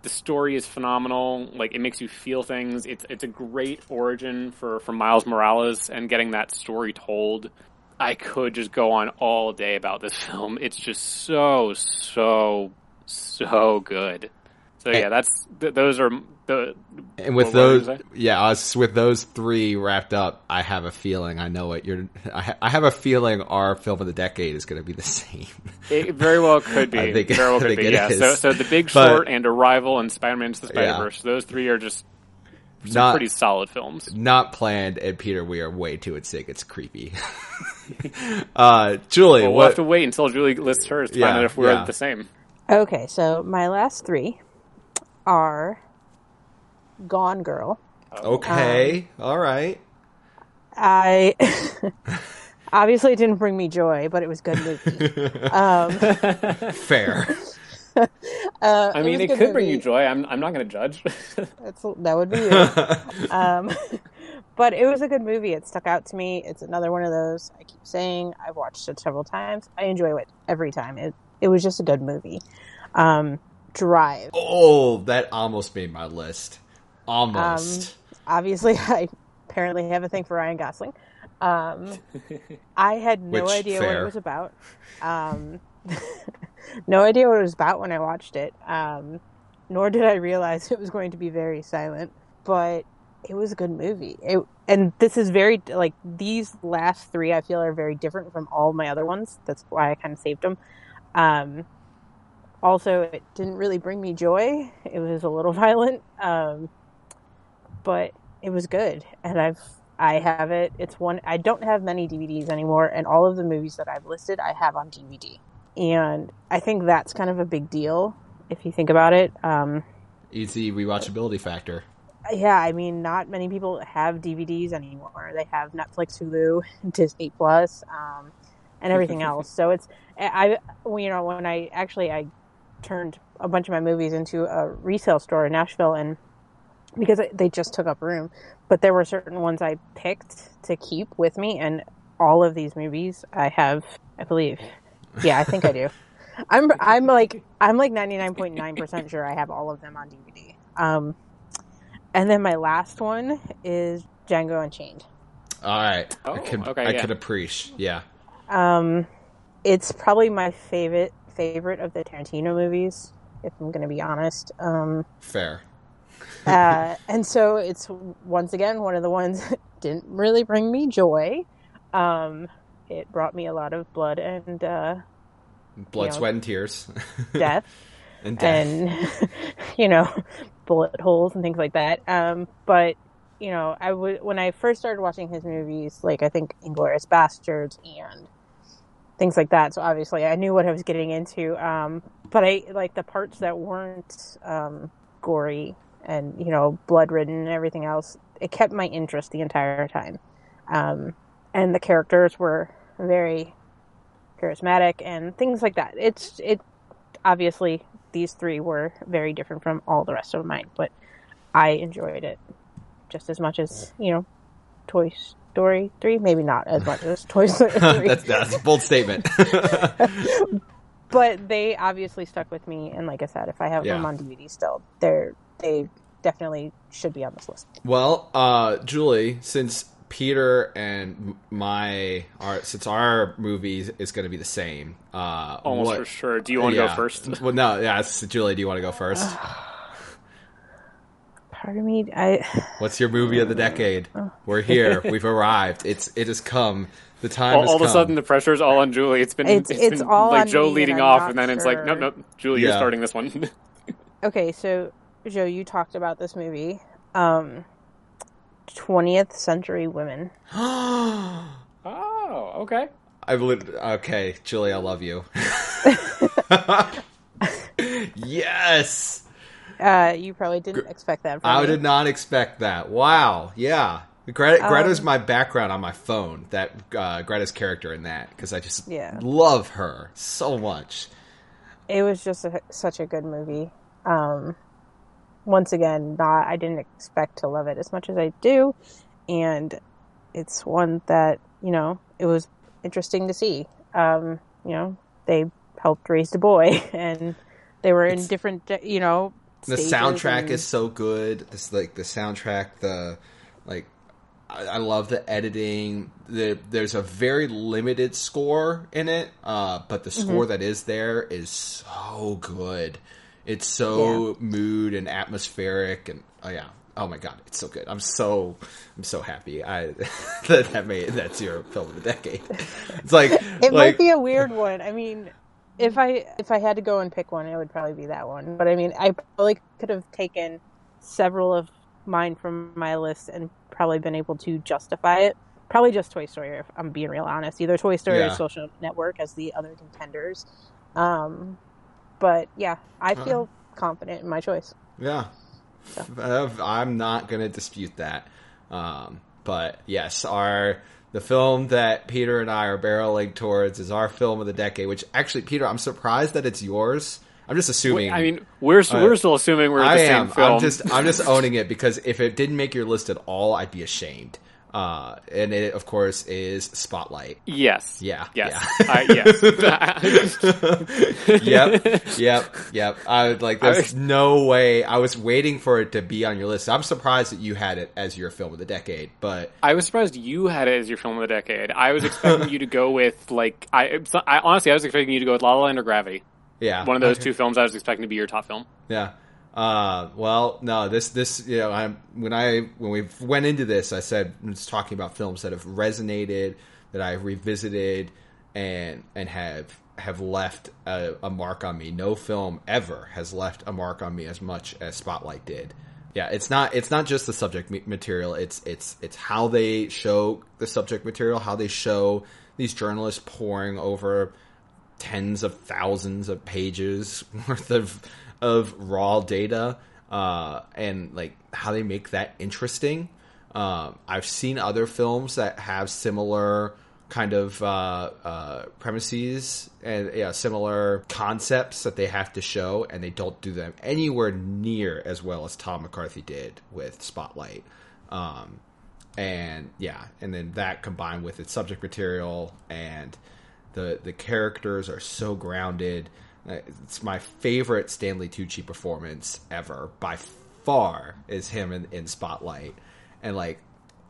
The story is phenomenal. Like it makes you feel things. It's it's a great origin for for Miles Morales and getting that story told I could just go on all day about this film it's just so so so good so yeah that's th- those are the And with What were you those, yeah, uh, us with those three wrapped up, I have a feeling. I know what you're. I, ha- I have a feeling our film of the decade is going to be the same. It very well could be. I think- very well could be. Yeah. is. So, so the Big But- Short and Arrival and Spider-Man into the Spider-Verse. Those three are just some Not pretty solid films. not planned. And Peter, we are way too in sync. It's creepy. uh, Julie, Well, we'll what? have to wait until Julie lists hers to Yeah, find out if we're yeah. the same. Okay, so my last three are Gone Girl. okay, all right. I obviously it didn't bring me joy, but it was good movie. um, Fair. uh, I mean, was a it good could bring you joy. I'm I'm not going to judge. That's, that would be weird. um, but it was a good movie. It stuck out to me. It's another one of those I keep saying. I've watched it several times. I enjoy it every time. It it was just a good movie. Um, Drive. Oh, that almost made my list. Almost. Um, obviously, I apparently have a thing for Ryan Gosling. Um, I had no Which, idea what it was about. Um, no idea what it was about when I watched it. Um, nor did I realize it was going to be very silent. But it was a good movie. It, and this is very like these last three. I feel are very different from all my other ones. That's why I kind of saved them. Um, also, it didn't really bring me joy. It was a little violent, um, but it was good, and I've I have it. It's one. I don't have many DVDs anymore, and all of the movies that I've listed, I have on DVD, and I think that's kind of a big deal if you think about it. Um, Easy rewatchability factor. yeah, I mean, not many people have DVDs anymore. They have Netflix, Hulu, Disney Plus, um, and everything else. So it's I, I- you know, when I actually I turned a bunch of my movies into a resale store in Nashville, and because they just took up room, but there were certain ones I picked to keep with me, and all of these movies I have, I believe, yeah, I think I do. I'm I'm like I'm like ninety nine point nine percent sure I have all of them on DVD. Um, and then my last one is Django Unchained. All right. I Oh, could, okay, I yeah. could appreciate. Yeah. Um, it's probably my favorite favorite of the Tarantino movies, if I'm going to be honest. Um, Fair. uh, and so it's once again one of the ones that didn't really bring me joy. Um, it brought me a lot of blood and uh, Blood, Yeah. sweat, and tears. death. and death. and you know bullet holes and things like that um but you know i would when i first started watching his movies like i think Inglourious Basterds and things like that so obviously i knew what i was getting into um but i like the parts that weren't um gory and you know blood ridden and everything else it kept my interest the entire time um and the characters were very charismatic and things like that it's it obviously these three were very different from all the rest of mine, but I enjoyed it just as much as you know Toy Story three. Maybe not as much as Toy Story three, that's, that's a bold statement. but they obviously stuck with me. And like I said, if I have them on DVD still, they're they definitely should be on this list. well, uh, Julie, since Peter and my our since our movie is going to be the same, uh, Almost what- for sure. Do you want to yeah. go first? Well, no, yeah, it's, Julie. Do you want to go first? Part of me, I What's your movie of the decade? Oh. We're here. We've arrived. It's it has come. The time all, has all of a sudden, the pressure is all on Julie. It's been It's- it's it's been all like on Joe me, leading I'm off, and then it's like, sure. nope, nope, Julie, you're starting this one. okay. So Joe, you talked about this movie, um, 20th Century Women. oh, okay. I lit- okay, Julie, I love you. yes, Uh, you probably didn't expect that. From I me. did not expect that. Wow, yeah. Greta, Um, Greta's my background on my phone. That uh, Greta's character in that because I just Yeah. love her so much. it was just a, such a good movie. Um, once again, not I didn't expect to love it as much as I do, and it's one that you know it was interesting to see. Um, you know, they helped raise the boy, and they were in different, you know. The soundtrack and- is so good. This like the soundtrack, the like I, I love the editing. The, there's a very limited score in it, uh, but the score Mm-hmm. that is there is so good. It's so mood and atmospheric, and oh yeah, oh my god, it's so good. I'm so I'm so happy. I that that made that's your film of the decade. It's like It like might be a weird one. I mean, if I if I had to go and pick one, it would probably be that one. But I mean, I probably could have taken several of mine from my list and probably been able to justify it. Probably just Toy Story, if I'm being real honest. Either Toy Story Yeah. or Social Network as the other contenders. Um, but yeah, I feel confident in my choice. Yeah. Uh, I'm not going to dispute that. Um, but yes, our the film that Peter and I are barreling towards is our film of the decade. Which actually, Peter, I'm surprised that it's yours. I'm just assuming. I mean, we're Uh, we're still assuming we're I the same film. I'm just I'm just owning it because if it didn't make your list at all, I'd be ashamed. Uh, and it of course is Spotlight. yes. Yeah. Yes. Yeah. I, yes. yep, yep, yep. I would like. There's was- no way. I was waiting for it to be on your list. I'm surprised that you had it as your film of the decade, but I was surprised you had it as your film of the decade. I was expecting you to go with like I, I honestly I was expecting you to go with La La Land or Gravity. yeah, One of those Okay. two films I was expecting to be your top film. Yeah. Uh, well, no, this, this, you know, I'm, when I, when we went into this, I said, I was talking about films that have resonated, that I've revisited and, and have, have left a, a mark on me. No film ever has left a mark on me as much as Spotlight did. Yeah, it's not, it's not just the subject material. It's, it's, it's how they show the subject material, how they show these journalists pouring over tens of thousands of pages worth of of raw data uh, and like how they make that interesting. Um, I've seen other films that have similar kind of uh, uh, premises and yeah, similar concepts that they have to show, and they don't do them anywhere near as well as Tom McCarthy did with Spotlight. Um, and yeah, and then that combined with its subject material and the the characters are so grounded. Uh, It's my favorite Stanley Tucci performance ever by far is him in, in Spotlight, and like,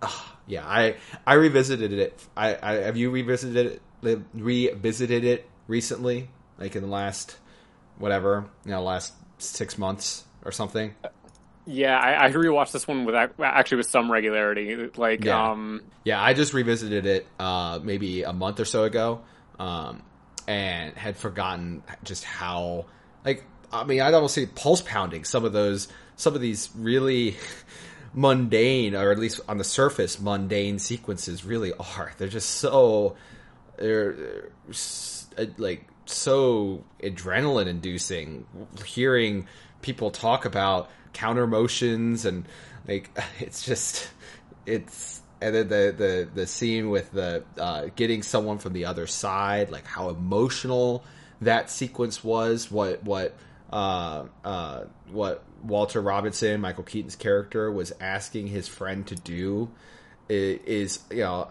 ugh, yeah, I I revisited it. I, I have you revisited it revisited it recently, like in the last whatever you know last six months or something. Yeah, I, I rewatched this one with actually with some regularity. Like, Yeah. um, Yeah, I just revisited it uh, maybe a month or so ago, um, and had forgotten just how like I mean I'd almost say pulse pounding some of those some of these really mundane or at least on the surface mundane sequences really are. They're just so they're, they're like so adrenaline inducing hearing people talk about counter motions and like it's just it's and then the the the scene with the uh, getting someone from the other side like how emotional that sequence was what what uh uh what Walter Robinson Michael Keaton's character was asking his friend to do is you know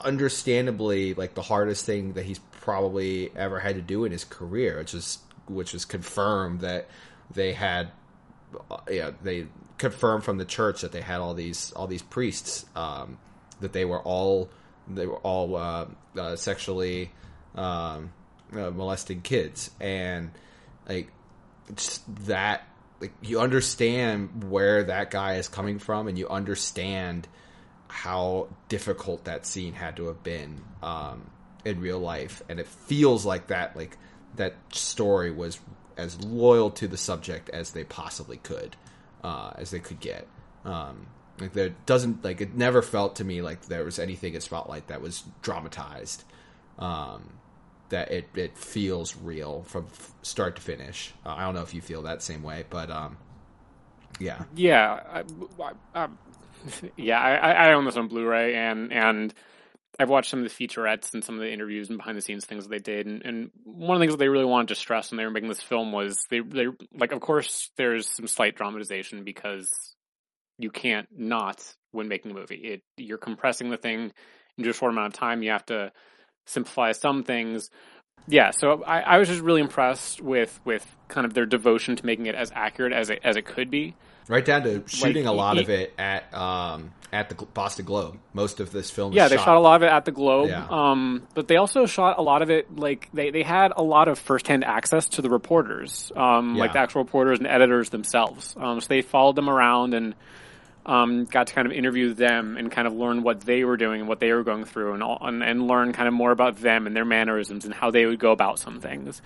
understandably like the hardest thing that he's probably ever had to do in his career, which is which was confirmed that they had uh, yeah they confirmed from the church that they had all these all these priests um, that they were all they were all uh, uh, sexually um, uh, molesting kids. And like that like you understand where that guy is coming from and you understand how difficult that scene had to have been um, in real life, and it feels like that like that story was as loyal to the subject as they possibly could, uh, as they could get. Um, like there doesn't like it never felt to me like there was anything in Spotlight that was dramatized. Um, that it it feels real from start to finish. Uh, I don't know if you feel that same way, but um, yeah, yeah, I, I, um, yeah. I, I own this on Blu-ray, and and I've watched some of the featurettes and some of the interviews and behind the scenes things that they did. And, and one of the things that they really wanted to stress when they were making this film was they they like, of course, there's some slight dramatization because you can't not when making a movie. It you're compressing the thing into a short amount of time. You have to simplify some things. Yeah, so I, I was just really impressed with with kind of their devotion to making it as accurate as it as it could be. Right down to shooting a lot he- of it at um at the Boston Globe. Most of this film, Yeah, they shot a lot of it at the Globe. Yeah. Um, but they also shot a lot of it like they, they had a lot of firsthand access to the reporters, um, like the actual reporters and editors themselves. Um, so they followed them around and um, got to kind of interview them and kind of learn what they were doing and what they were going through and, all, and and learn kind of more about them and their mannerisms and how they would go about some things.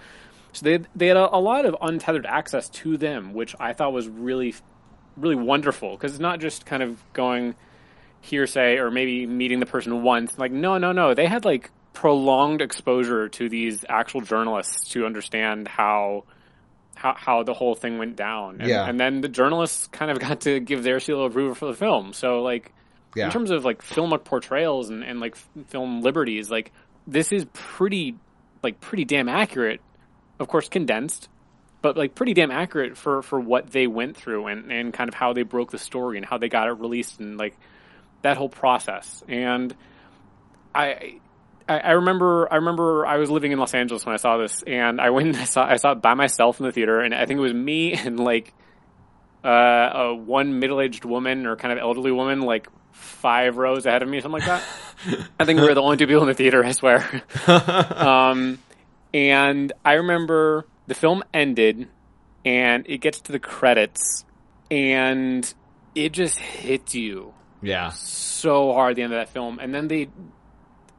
So they they had a, a lot of untethered access to them, which I thought was really really wonderful because it's not just kind of going hearsay or maybe meeting the person once. Like, no, no, no. They had like prolonged exposure to these actual journalists to understand how how, how the whole thing went down. And, Yeah. and then the journalists kind of got to give their seal of approval for the film. So like Yeah. in terms of like filmic portrayals and, and like film liberties, like this is pretty like pretty damn accurate. Of course, condensed, but like pretty damn accurate for for what they went through and and kind of how they broke the story and how they got it released and like that whole process. And I I, remember I remember I was living in Los Angeles when I saw this, and I went and I saw I saw it by myself in the theater, and I think it was me and like uh, a one middle aged woman or kind of elderly woman, like five rows ahead of me, something like that. I think we were the only two people in the theater. I swear. um, and I remember the film ended, and it gets to the credits, and it just hits you Yeah. so hard at the end of that film, and then they,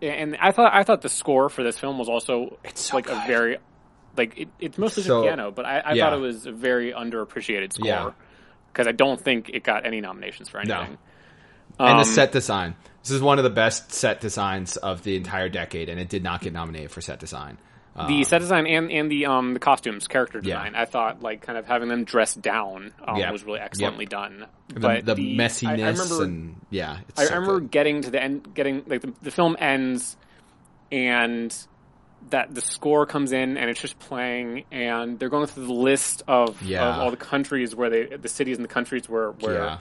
and I thought I thought the score for this film was also It's so like a very, like it, it's mostly So- just piano, but I, I yeah. thought it was a very underappreciated score because I don't think it got any nominations for No. anything. And Um, the set design. This is one of the best set designs of the entire decade, and it did not get nominated for set design. The set design and and the um the costumes, character Yeah. design, I thought like kind of having them dressed down um, Yeah. was really excellently done. the, but the, I- messiness I, remember and yeah, it's I, so remember good. getting to the end, getting like the, the film ends, and that the score comes in and it's just playing, and they're going through the list of, Yeah. of all the countries where they, the cities and the countries where where yeah.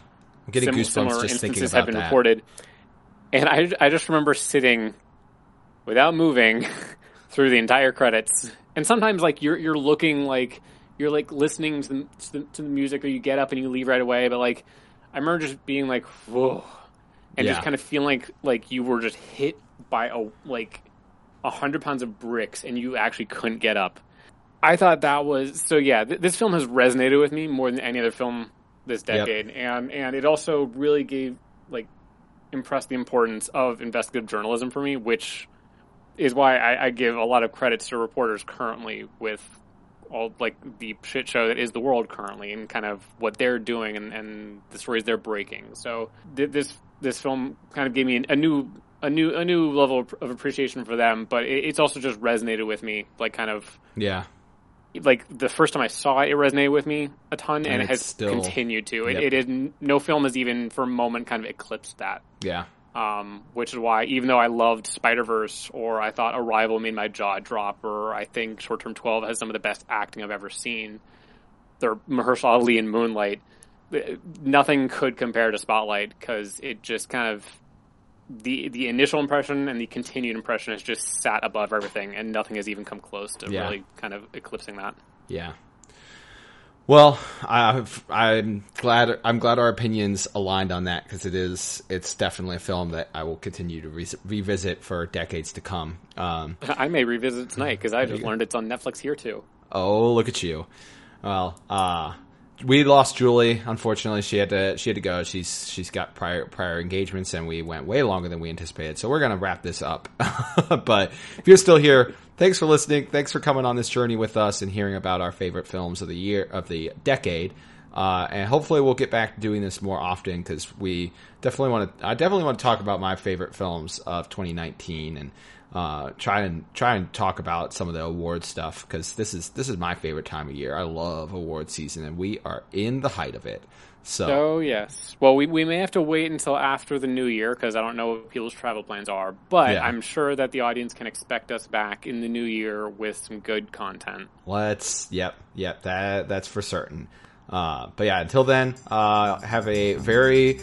Getting sim- goosebumps similar just thinking instances about have been that. reported, and I I just remember sitting without moving through the entire credits, and sometimes like you're you're looking like you're like listening to the, to the, to the music, or you get up and you leave right away, but like I remember just being like whoa, and Yeah. just kind of feeling like like you were just hit by a like a hundred pounds of bricks, and you actually couldn't get up. I thought that was so. Yeah, th- this film has resonated with me more than any other film this Yep. decade, and and it also really gave like impressed the importance of investigative journalism for me, which is why I, I give a lot of credits to reporters currently with all like the shit show that is the world currently, and kind of what they're doing and, and the stories they're breaking. So th- this this film kind of gave me a new a new a new level of of appreciation for them, but it, it's also just resonated with me, like kind of Yeah, like the first time I saw it, it resonated with me a ton, and, And it has still- continued to. It, Yep. it is no film has even for a moment kind of eclipsed that. yeah, Um, which is why, even though I loved Spider Verse, or I thought Arrival made my jaw drop, or I think Short Term Twelve has some of the best acting I've ever seen, or Mahershala Ali in Moonlight, nothing could compare to Spotlight because it just kind of the the initial impression and the continued impression has just sat above everything, and nothing has even come close to Yeah. really kind of eclipsing that. yeah. Well, I've, I'm glad. I'm glad our opinions aligned on that because it is. It's definitely a film that I will continue to re- revisit for decades to come. Um, I may revisit tonight because I just learned it's on Netflix here too. Oh, look at you. Well, uh we lost Julie. Unfortunately, she had to she had to go. She's she's got prior prior engagements, and we went way longer than we anticipated. So we're gonna wrap this up. but if you're still here, thanks for listening. Thanks for coming on this journey with us and hearing about our favorite films of the year of the decade. Uh, and hopefully we'll get back to doing this more often because we definitely want to. I definitely want to talk about my favorite films of 2019 and uh, try and try and talk about some of the award stuff because this is this is my favorite time of year. I love award season, and we are in the height of it. So Oh yes. Well, we we may have to wait until after the new year because I don't know what people's travel plans are. But Yeah. I'm sure that the audience can expect us back in the new year with some good content. let's yep yep that that's for certain. Uh, but yeah, until then, uh, have a very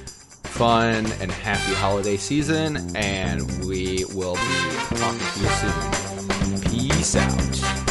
fun and happy holiday season, and we will be talking to you soon. Peace out.